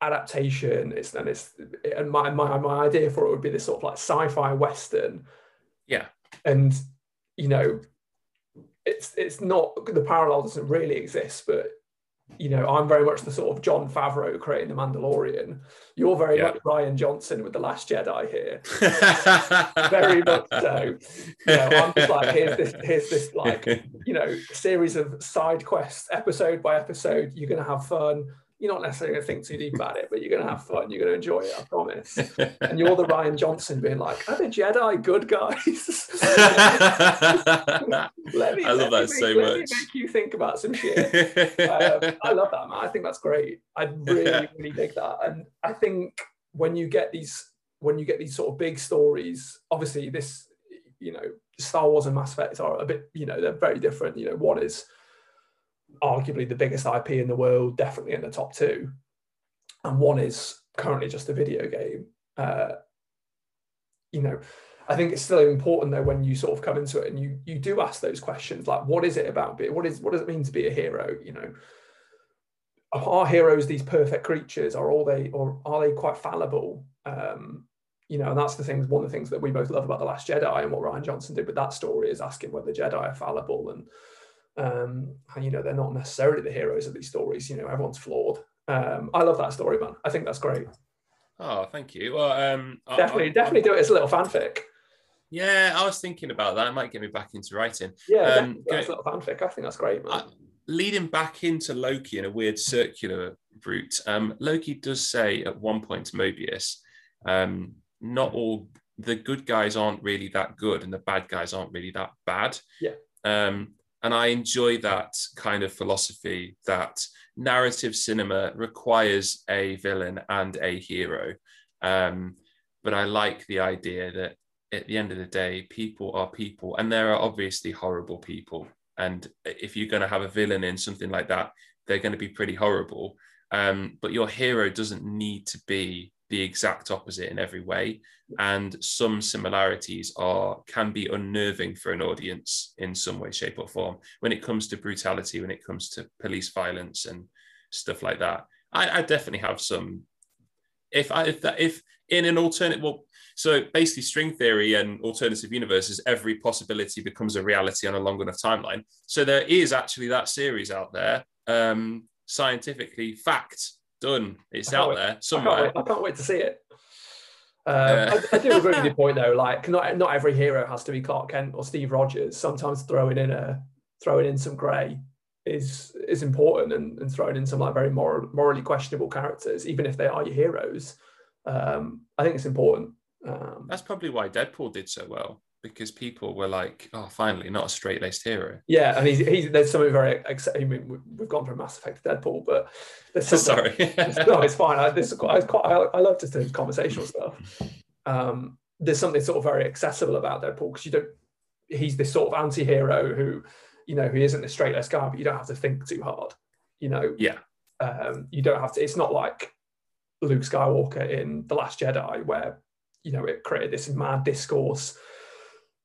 adaptation. It's and it's and my my my idea for it would be this sort of like sci-fi western. Yeah. And you know, it's it's not the parallel doesn't really exist, but you know, I'm very much the sort of Jon Favreau creating the Mandalorian. You're very yeah. much Rian Johnson with the Last Jedi here, very much so. You know, I'm just like here's this here's this like you know series of side quests, episode by episode. You're gonna have fun you're not necessarily going to think too deep about it, but you're going to have fun. You're going to enjoy it, I promise. and you're the Rian Johnson being like, are the Jedi good guys? let me, I love that make, so let much. Me make you think about some shit. um, I love that, man. I think that's great. I really, really dig that. And I think when you get these, when you get these sort of big stories, obviously this, you know, Star Wars and Mass Effect are a bit, you know, they're very different. You know, one is arguably the biggest IP in the world, definitely in the top two, and one is currently just a video game. Uh, you know, I think it's still important though when you sort of come into it and you you do ask those questions like, what is it about being? What is what does it mean to be a hero? You know, are heroes these perfect creatures? Are all they or are they quite fallible? Um, you know, and that's the things. One of the things that we both love about the Last Jedi and what Rian Johnson did with that story is asking whether the Jedi are fallible and um, and you know they're not necessarily the heroes of these stories. You know, everyone's flawed. Um, I love that story, man. I think that's great. Oh, thank you. Well, um, definitely, I, I, definitely do it as a little fanfic. Yeah, I was thinking about that. It might get me back into writing. Yeah, um, that's a little fanfic. I think that's great, man. I, leading back into Loki in a weird circular route, um, Loki does say at one point to Mobius, um, not all the good guys aren't really that good and the bad guys aren't really that bad. Yeah. Um, and I enjoy that kind of philosophy that narrative cinema requires a villain and a hero. Um, but I like the idea that at the end of the day, people are people, and there are obviously horrible people. And if you're going to have a villain in something like that, they're going to be pretty horrible. Um, but your hero doesn't need to be the exact opposite in every way and some similarities are can be unnerving for an audience in some way shape or form. When it comes to brutality when it comes to police violence and stuff like that i, I definitely have some. If i if that if in an alternate well so basically string theory and alternative universes every possibility becomes a reality on a long enough timeline. So there is actually that series out there. Um scientifically fact done. It's out wait. there somewhere. I can't, I can't, wait to see it. Um, uh, I, I, do agree with your point though. Like, not not every hero has to be Clark Kent or Steve Rogers. Sometimes throwing in a throwing in some grey is is important, and, and throwing in some like very moral, morally questionable characters, even if they are your heroes. Um, I think it's important. Um, That's probably why Deadpool did so well because people were like, "Oh, finally, not a straight-laced hero." Yeah, and he's, he's there's something very. I mean, we've gone from Mass Effect to Deadpool, but sorry, no, it's fine. I, this is quite, I, I love just the conversational stuff. Um, there's something sort of very accessible about Deadpool because you don't. He's this sort of anti-hero who, you know, he isn't a straight-laced guy, but you don't have to think too hard. You know. Yeah. Um, you don't have to. It's not like Luke Skywalker in The Last Jedi, where you know it created this mad discourse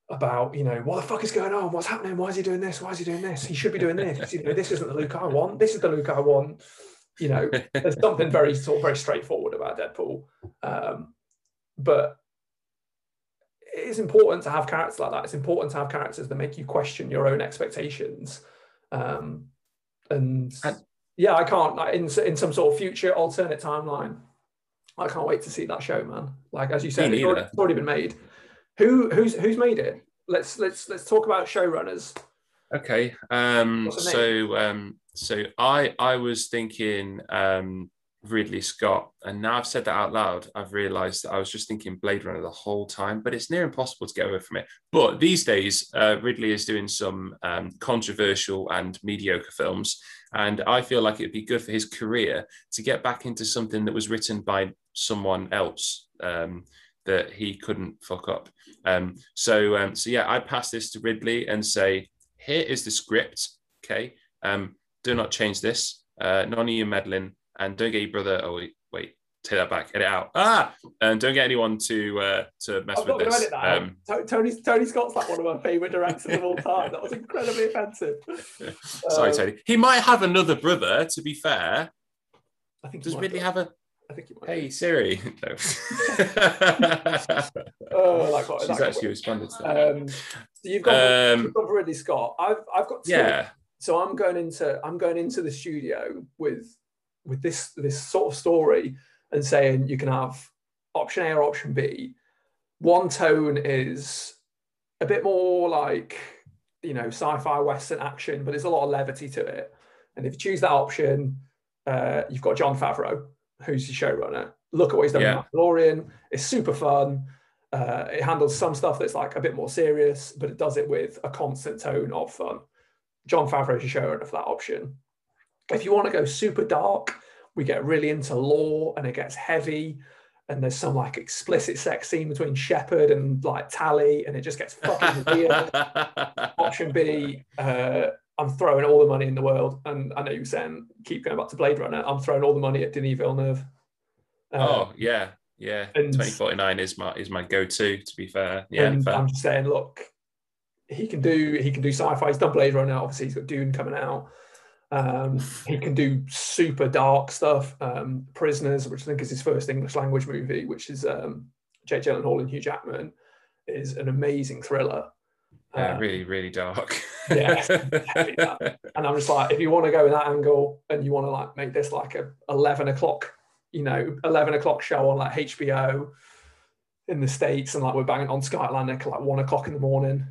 about you know what the fuck is going on? What's happening? Why is he doing this? Why is he doing this? He should be doing this. You know this isn't the luke i want. This is the luke i want. You know there's something very sort of very straightforward about deadpool. Um, but it is important to have characters like that. It's important to have characters that make you question your own expectations. Um, and, and yeah i can't in, in some sort of future alternate timeline i can't wait to see that show man. Like as you said it's already, it's already been made who who's who's made it? Let's let's let's talk about showrunners. Okay. Um, so um, so I I was thinking um, Ridley Scott, and now I've said that out loud, I've realised that I was just thinking Blade Runner the whole time, but it's near impossible to get away from it. But these days, uh, Ridley is doing some um, controversial and mediocre films, and I feel like it'd be good for his career to get back into something that was written by someone else. Um, that he couldn't fuck up. Um, so, um, so yeah, I pass this to Ridley and say, here is the script. Okay, um, do not change this. Uh, none of you meddling, and don't get your brother. Oh wait, wait, take that back. Edit out. Ah, and don't get anyone to uh, to mess I'm with this. Um, Tony Tony Scott's like one of my favorite directors of all time. That was incredibly offensive. Sorry, um, Tony. He might have another brother. To be fair, I think does Ridley have a I think you might. Hey Siri. No. oh, like what? She's actually responded to that. Um, so you've got, um, you've got Ridley Scott. I've I've got two. yeah. So I'm going into I'm going into the studio with with this this sort of story and saying you can have option A or option B. One tone is a bit more like you know sci-fi western action, but there's a lot of levity to it. And if you choose that option, uh, you've got Jon Favreau, who's the showrunner. Look at what he's done yeah. with Mandalorian. It's super fun. Uh, it handles some stuff that's like a bit more serious, but it does it with a constant tone of fun. Jon Favreau is your showrunner for that option. If you want to go super dark, we get really into lore and it gets heavy. And there's some like explicit sex scene between Shepard and like Tali, and it just gets fucking weird. option B, uh, I'm throwing all the money in the world, and I know you're saying keep going back to Blade Runner. I'm throwing all the money at Denis Villeneuve. Uh, oh yeah, yeah. And, 2049 is my is my go-to. To be fair, yeah. And fair. I'm just saying, look, he can do he can do sci-fi. He's done Blade Runner. Obviously, he's got Dune coming out. Um, he can do super dark stuff. Um, Prisoners, which I think is his first English language movie, which is um, Jake Gyllenhaal and Hugh Jackman is an amazing thriller. Yeah, really, really dark. yeah, and I'm just like, if you want to go in that angle and you want to like make this like a 11 o'clock, you know, 11 o'clock show on like HBO in the states, and like we're banging on Sky Atlantic at like one o'clock in the morning.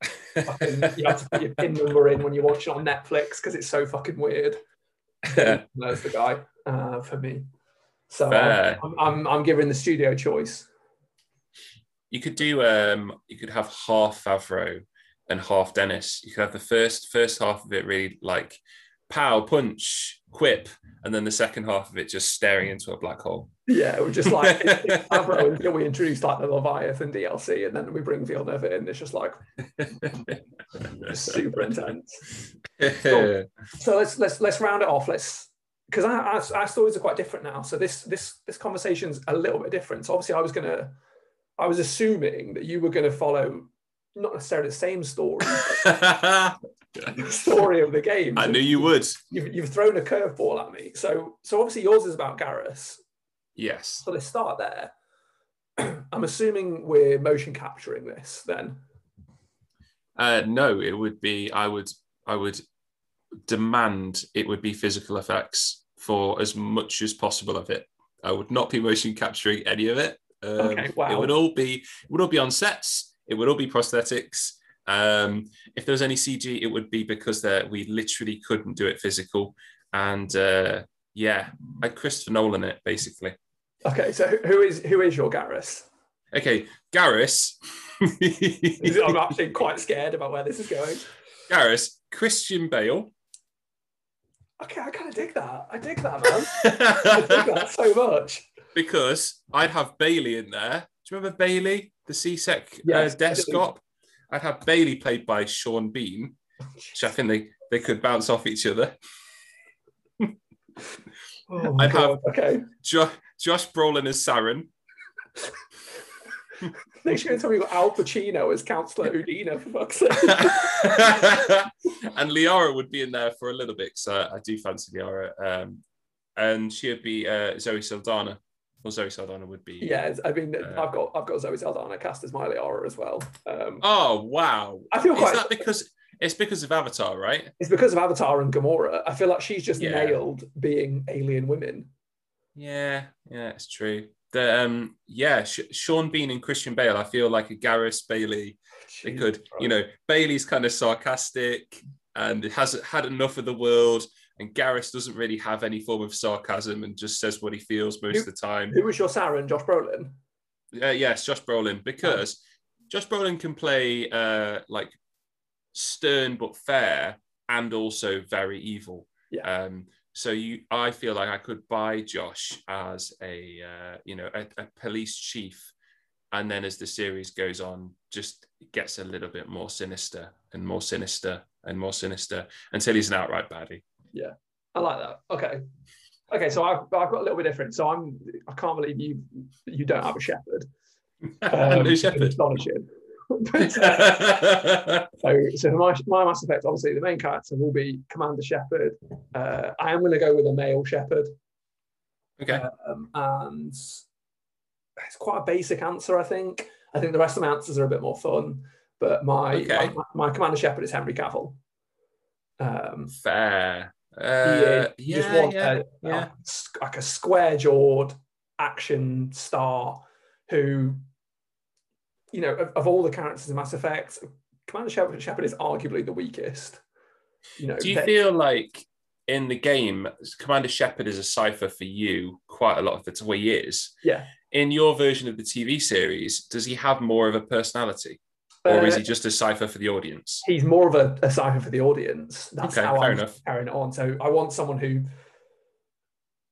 you have to put your pin number in when you watch it on Netflix because it's so fucking weird. That's the guy uh, for me. So I'm, I'm, I'm giving the studio choice. You could do um you could have half Favreau and half Denis. You could have the first first half of it really like pow, punch, quip, and then the second half of it just staring into a black hole. Yeah, we're just like until we introduce like the Leviathan DLC, and then we bring Villeneuve in. It's just like super intense. So, so, let's let's let's round it off. Let's because our, our, our, stories are quite different now. So this this this conversation's a little bit different. So obviously, I was gonna, I was assuming that you were gonna follow not necessarily the same story, story of the game. I knew you would. You've, you've thrown a curveball at me. So so obviously yours is about Garrus. Yes. So let's start there. I'm assuming we're motion capturing this then. Uh, no, it would be. I would. I would demand it would be physical effects for as much as possible of it. I would not be motion capturing any of it. Um, okay, wow. It would all be it would all be on sets. It would all be prosthetics. Um, if there was any CG, it would be because that we literally couldn't do it physical. And uh, yeah, I Christopher Nolan it basically. Okay, so who is who is your Garrus? Okay, Garrus. I'm actually quite scared about where this is going. Garrus, Christian Bale, Okay, I kind of dig that. I dig that, man. I dig that so much. Because I'd have Bailey in there. Do you remember Bailey, the C-Sec uh, yes, uh, desk cop? I'd have Bailey played by Sean Bean, which I think they, they could bounce off each other. oh I'd God. have okay. Jo- Josh Brolin as Saren. Next, you're going to tell me got Al Pacino as Councilor Udina, for fuck's sake. and Liara would be in there for a little bit, so I do fancy Liara. Um, and she would be uh, Zoe Saldana. Or Zoe Saldana would be. Yeah, I mean, uh, I've got I've got Zoe Saldana cast as Miley Liara as well. Um, oh wow! I feel quite. Is that because it's because of Avatar, right? It's because of Avatar and Gamora. I feel like she's just yeah. nailed being alien women. Yeah, yeah, it's true the um yeah Sh- Sean Bean and Christian Bale I feel like a Garrus Bailey they could you know Bailey's kind of sarcastic and has had enough of the world and Garrus doesn't really have any form of sarcasm and just says what he feels most who, of the time who was your Saren Josh Brolin uh, yes Josh Brolin because oh. Josh Brolin can play uh like stern but fair and also very evil yeah. um so you, I feel like I could buy Josh as a, uh, you know, a, a, police chief, and then as the series goes on, just gets a little bit more sinister and more sinister and more sinister until he's an outright baddie. Yeah, I like that. Okay, okay. So I've, I've got a little bit different. So I'm, I can't believe you, you don't have a Shepard. Um, no Shepard. Astonishing. so, so my, my Mass Effect, obviously, the main character will be Commander Shepard. Uh, I am going to go with a male Shepard. Okay. Um, and it's quite a basic answer, I think. I think the rest of the answers are a bit more fun. But my okay. my, my, Commander Shepard is Henry Cavill. Um, Fair. Uh, you yeah, just want yeah, a, yeah. A, like a square jawed action star who you know, of, of, all the characters in Mass Effect, Commander Shepard, Shepard is arguably the weakest. You know, do you feel like in the game, Commander Shepard is a cipher for you quite a lot of the time? He is. Yeah. In your version of the TV series, does he have more of a personality? Or is he just a cipher for the audience? He's more of a, a cipher for the audience. That's okay, how I'm enough. carrying it on. So I want someone who,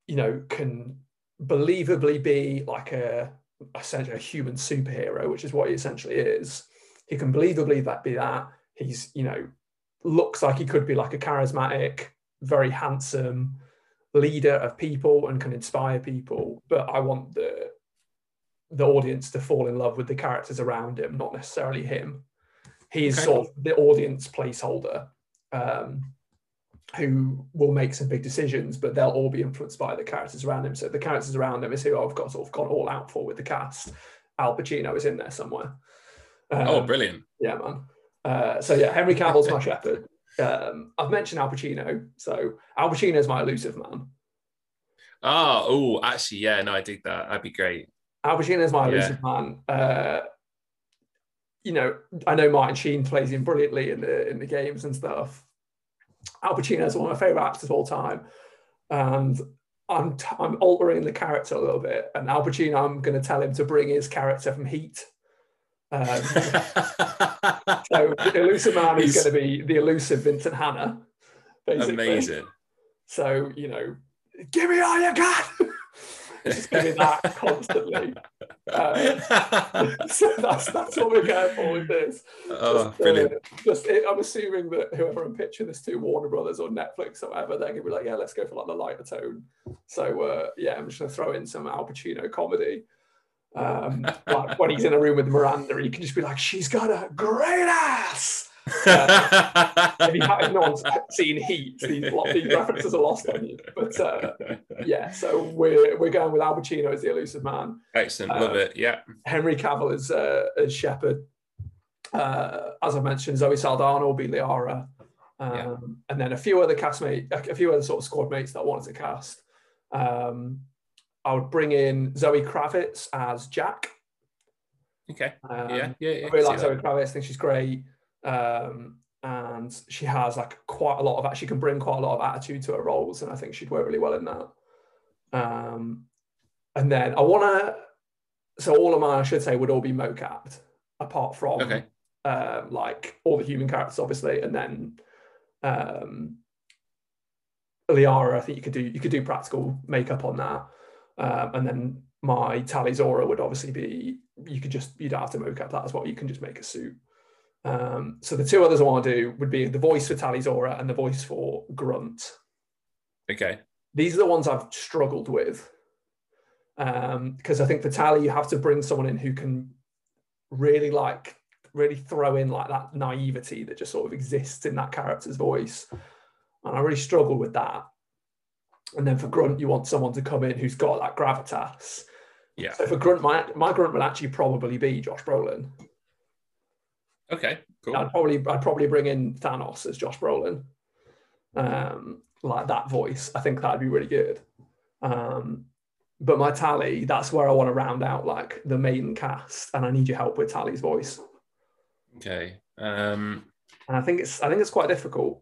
you know, can believably be like a essentially a human superhero, which is what he essentially is. He can believably that be that. He's, you know, looks like he could be like a charismatic, very handsome leader of people and can inspire people. But I want the the audience to fall in love with the characters around him, not necessarily him. He is okay. sort of the audience placeholder. Um, who will make some big decisions, but they'll all be influenced by the characters around him. So the characters around him is who I've got sort of gone all out for with the cast. Al Pacino is in there somewhere. oh, brilliant! Yeah, man. Uh, so yeah, Henry Cavill's my Shepard. Um, I've mentioned Al Pacino, so Al Pacino is my Illusive Man. Ah, oh, actually, yeah, no, I dig that. That'd be great. Al Pacino is my Illusive yeah. man. Uh, you know, I know Martin Sheen plays him brilliantly in the in the games and stuff. Al Pacino is one of my favorite actors of all time, and I'm t- I'm altering the character a little bit. And Al Pacino, I'm going to tell him to bring his character from Heat um, so the Illusive Man is going to be the elusive Vincent Hanna. Basically. Amazing. So you know, give me all you got. just going to be that constantly. Um, so that's that's what we're going for with this. Oh, just, brilliant! Uh, just it, I'm assuming that whoever I'm pitching this to, Warner Brothers or Netflix or whatever, they're going to be like, yeah, let's go for like the lighter tone. So uh, yeah, I'm just going to throw in some Al Pacino comedy. Um, like when he's in a room with Miranda, he can just be like, "She's got a great ass." Uh, if, you have, no one's seen Heat, these, these references are lost on you. But uh, yeah, so we're we're going with Al Pacino as the Illusive Man. Excellent, love uh, it. Yeah, Henry Cavill as uh, as Shepard. Uh, as I mentioned, Zoe Saldana will be Liara, um, yeah. and then a few other castmates, a few other sort of squad mates that I wanted to cast. Um, I would bring in Zoe Kravitz as Jack. Okay. Um, yeah, yeah, yeah. I really like Zoe. Kravitz. I think she's great. Um, and she has like quite a lot of she can bring quite a lot of attitude to her roles, and I think she'd work really well in that. Um, and then I want to, so all of mine I should say would all be mocapped, apart from okay. um, like all the human characters, obviously, and then um, Liara. I think you could do you could do practical makeup on that. Um, and then my Tali'Zorah would obviously be, you could just, you don't have to mocap that as well. You can just make a suit. Um, so the two others I want to do would be the voice for Tali'Zorah and the voice for Grunt. Okay. These are the ones I've struggled with. Because um, I think for Tali, you have to bring someone in who can really like, really throw in like that naivety that just sort of exists in that character's voice. And I really struggle with that. And then for Grunt, you want someone to come in who's got that gravitas. Yeah. So for Grunt, my, my Grunt will actually probably be Josh Brolin. Okay, cool. I'd probably I'd probably bring in Thanos as Josh Brolin. Um, like that voice. I think that'd be really good. Um, but my Tali, that's where I want to round out like the main cast, and I need your help with Tali's voice. Okay. Um, and I think it's I think it's quite difficult.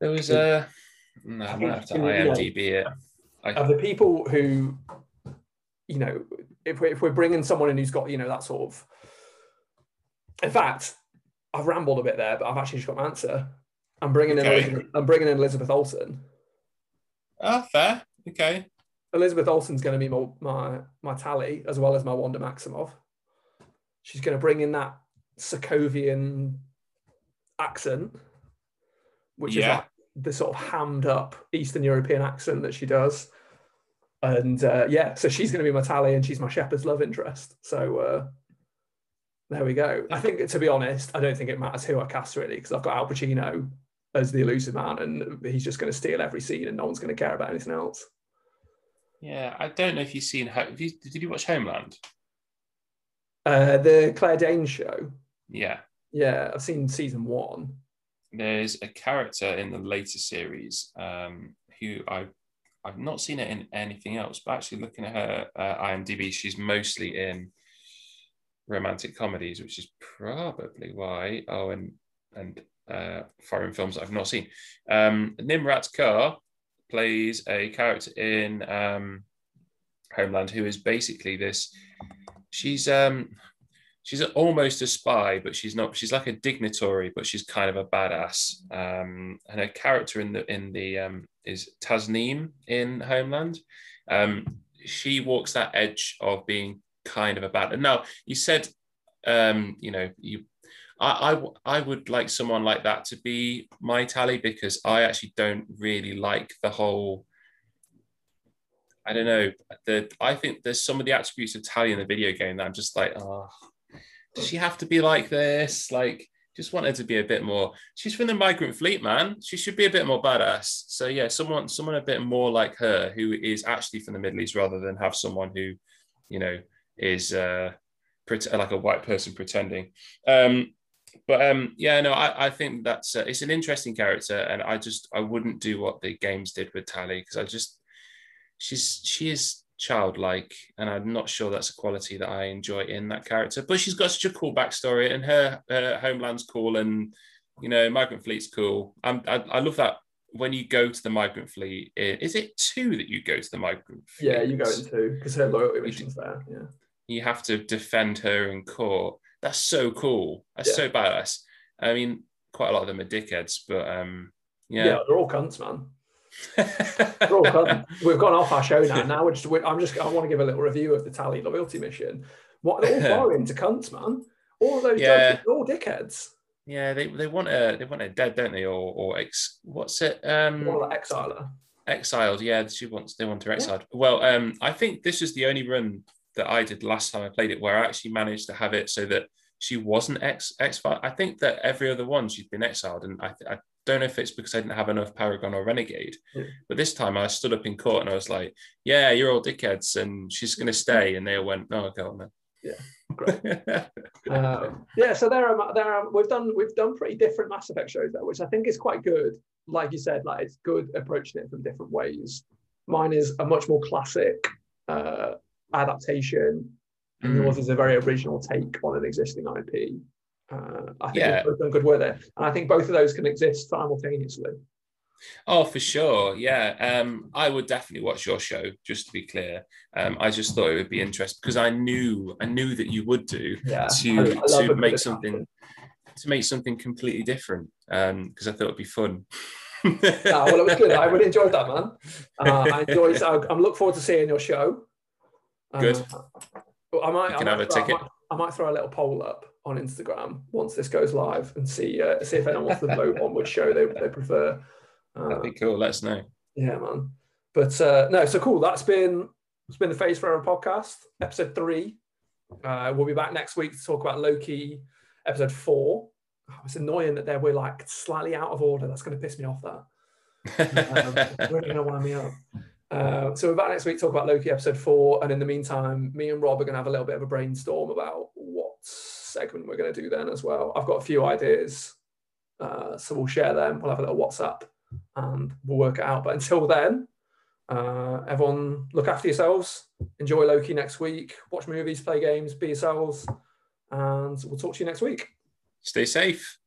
There was a no, I, might have to IMDb it. I... Of the people who, you know, if we're, if we're bringing someone in who's got, you know, that sort of. In fact, I've rambled a bit there, but I've actually just got my answer. I'm bringing in. Elizabeth, I'm bringing in Elizabeth Olsen. Ah, fair. Okay. Elizabeth Olsen's going to be my, my my Tali as well as my Wanda Maximoff. She's going to bring in that Sokovian accent, which yeah. is like the sort of hammed up Eastern European accent that she does. And uh, yeah, so she's going to be my Tali and she's my Shepard's love interest. So uh, there we go. I think, to be honest, I don't think it matters who I cast really because I've got Al Pacino as the Illusive Man and he's just going to steal every scene and no one's going to care about anything else. Yeah, I don't know if you've seen. Have you, did you watch Homeland? Uh, the Claire Danes show. Yeah. Yeah, I've seen season one there's a character in the later series um, who I've I've not seen it in anything else, but actually looking at her uh, IMDb, she's mostly in romantic comedies, which is probably why. Oh, and and uh, foreign films I've not seen. Um, Nimrat Kaur plays a character in um, Homeland who is basically this. She's um, she's almost a spy, but she's not. She's like a dignitary, but she's kind of a badass. Um, and her character in the in the um, is Tasneem in Homeland. Um, she walks that edge of being kind of a bad. And now you said, um, you know, you. I, I, I would like someone like that to be my Tali because I actually don't really like the whole I don't know. The I think there's some of the attributes of Tali in the video game that I'm just like, oh, does she have to be like this? Like, just wanted to be a bit more. She's from the migrant fleet, man. She should be a bit more badass. So yeah, someone, someone a bit more like her, who is actually from the Middle East, rather than have someone who, you know, is uh, like a white person pretending. Um, but um, yeah, no, I, I think that's uh, it's an interesting character, and I just I wouldn't do what the games did with Tali because I just she's she is childlike, and I'm not sure that's a quality that I enjoy in that character. But she's got such a cool backstory, and her, her homeland's cool, and you know, migrant fleet's cool. I'm, I, I love that when you go to the migrant fleet. Is it two that you go to the migrant fleet? Yeah, you go in two because her loyalty mission's there. Yeah, you have to defend her in court. That's so cool. That's yeah. so badass. I mean, quite a lot of them are dickheads, but um, yeah, yeah, they're all cunts, man. We've gone off our show now. Now we're just. We're, I'm just. I want to give a little review of the Tali loyalty mission. What they're all borrowing to cunts, man. All those yeah. judges, all dickheads. Yeah, they, they want a they want a dead, don't they? Or or ex what's it? Um like exiler. Exiled, yeah. She wants they want her exiled. Yeah. Well, um, I think this is the only run that I did last time I played it where I actually managed to have it so that she wasn't ex exiled. I think that every other one she'd been exiled, and I, I don't know if it's because I didn't have enough Paragon or Renegade, yeah. but this time I stood up in court and I was like, "Yeah, you're all dickheads," and she's going to stay, and they all went, "No, go on then." Yeah, great. um, yeah, so there are there are we've done we've done pretty different Mass Effect shows there, which I think is quite good. Like you said, like it's good approaching it from different ways. Mine is a much more classic uh, adaptation, and mm. yours is a very original take on an existing IP. Uh, I think yeah. we've done good work there, and I think both of those can exist simultaneously. Oh, for sure. Yeah. Um, I would definitely watch your show, just to be clear. Um, I just thought it would be interesting because I knew I knew that you would do yeah. to I, I to make something to make something completely different. Um, because I thought it'd be fun. yeah, well, it was good. I really enjoyed that, man. Uh, I enjoyed. I, am looking forward to seeing your show. Good. Uh, I might. You can I might have a ticket. I might, I might, throw a little poll up on Instagram once this goes live and see uh, see if anyone wants to vote on which show they, they prefer. That'd be cool. Let us know. Yeah, man. But uh, no, so cool. That's been it's been the Phase Forever podcast, episode three. Uh, we'll be back next week to talk about Loki, episode four. Oh, it's annoying that they're we're like slightly out of order. That's going to piss me off. That um, really going to wind me up. Uh, so we're back next week talk about Loki episode four, and in the meantime, me and Rob are going to have a little bit of a brainstorm about what segment we're going to do then as well. I've got a few ideas, uh, so we'll share them. We'll have a little WhatsApp and we'll work it out. But until then, uh, everyone look after yourselves. Enjoy Loki next week. Watch movies, play games, be yourselves, and we'll talk to you next week. Stay safe.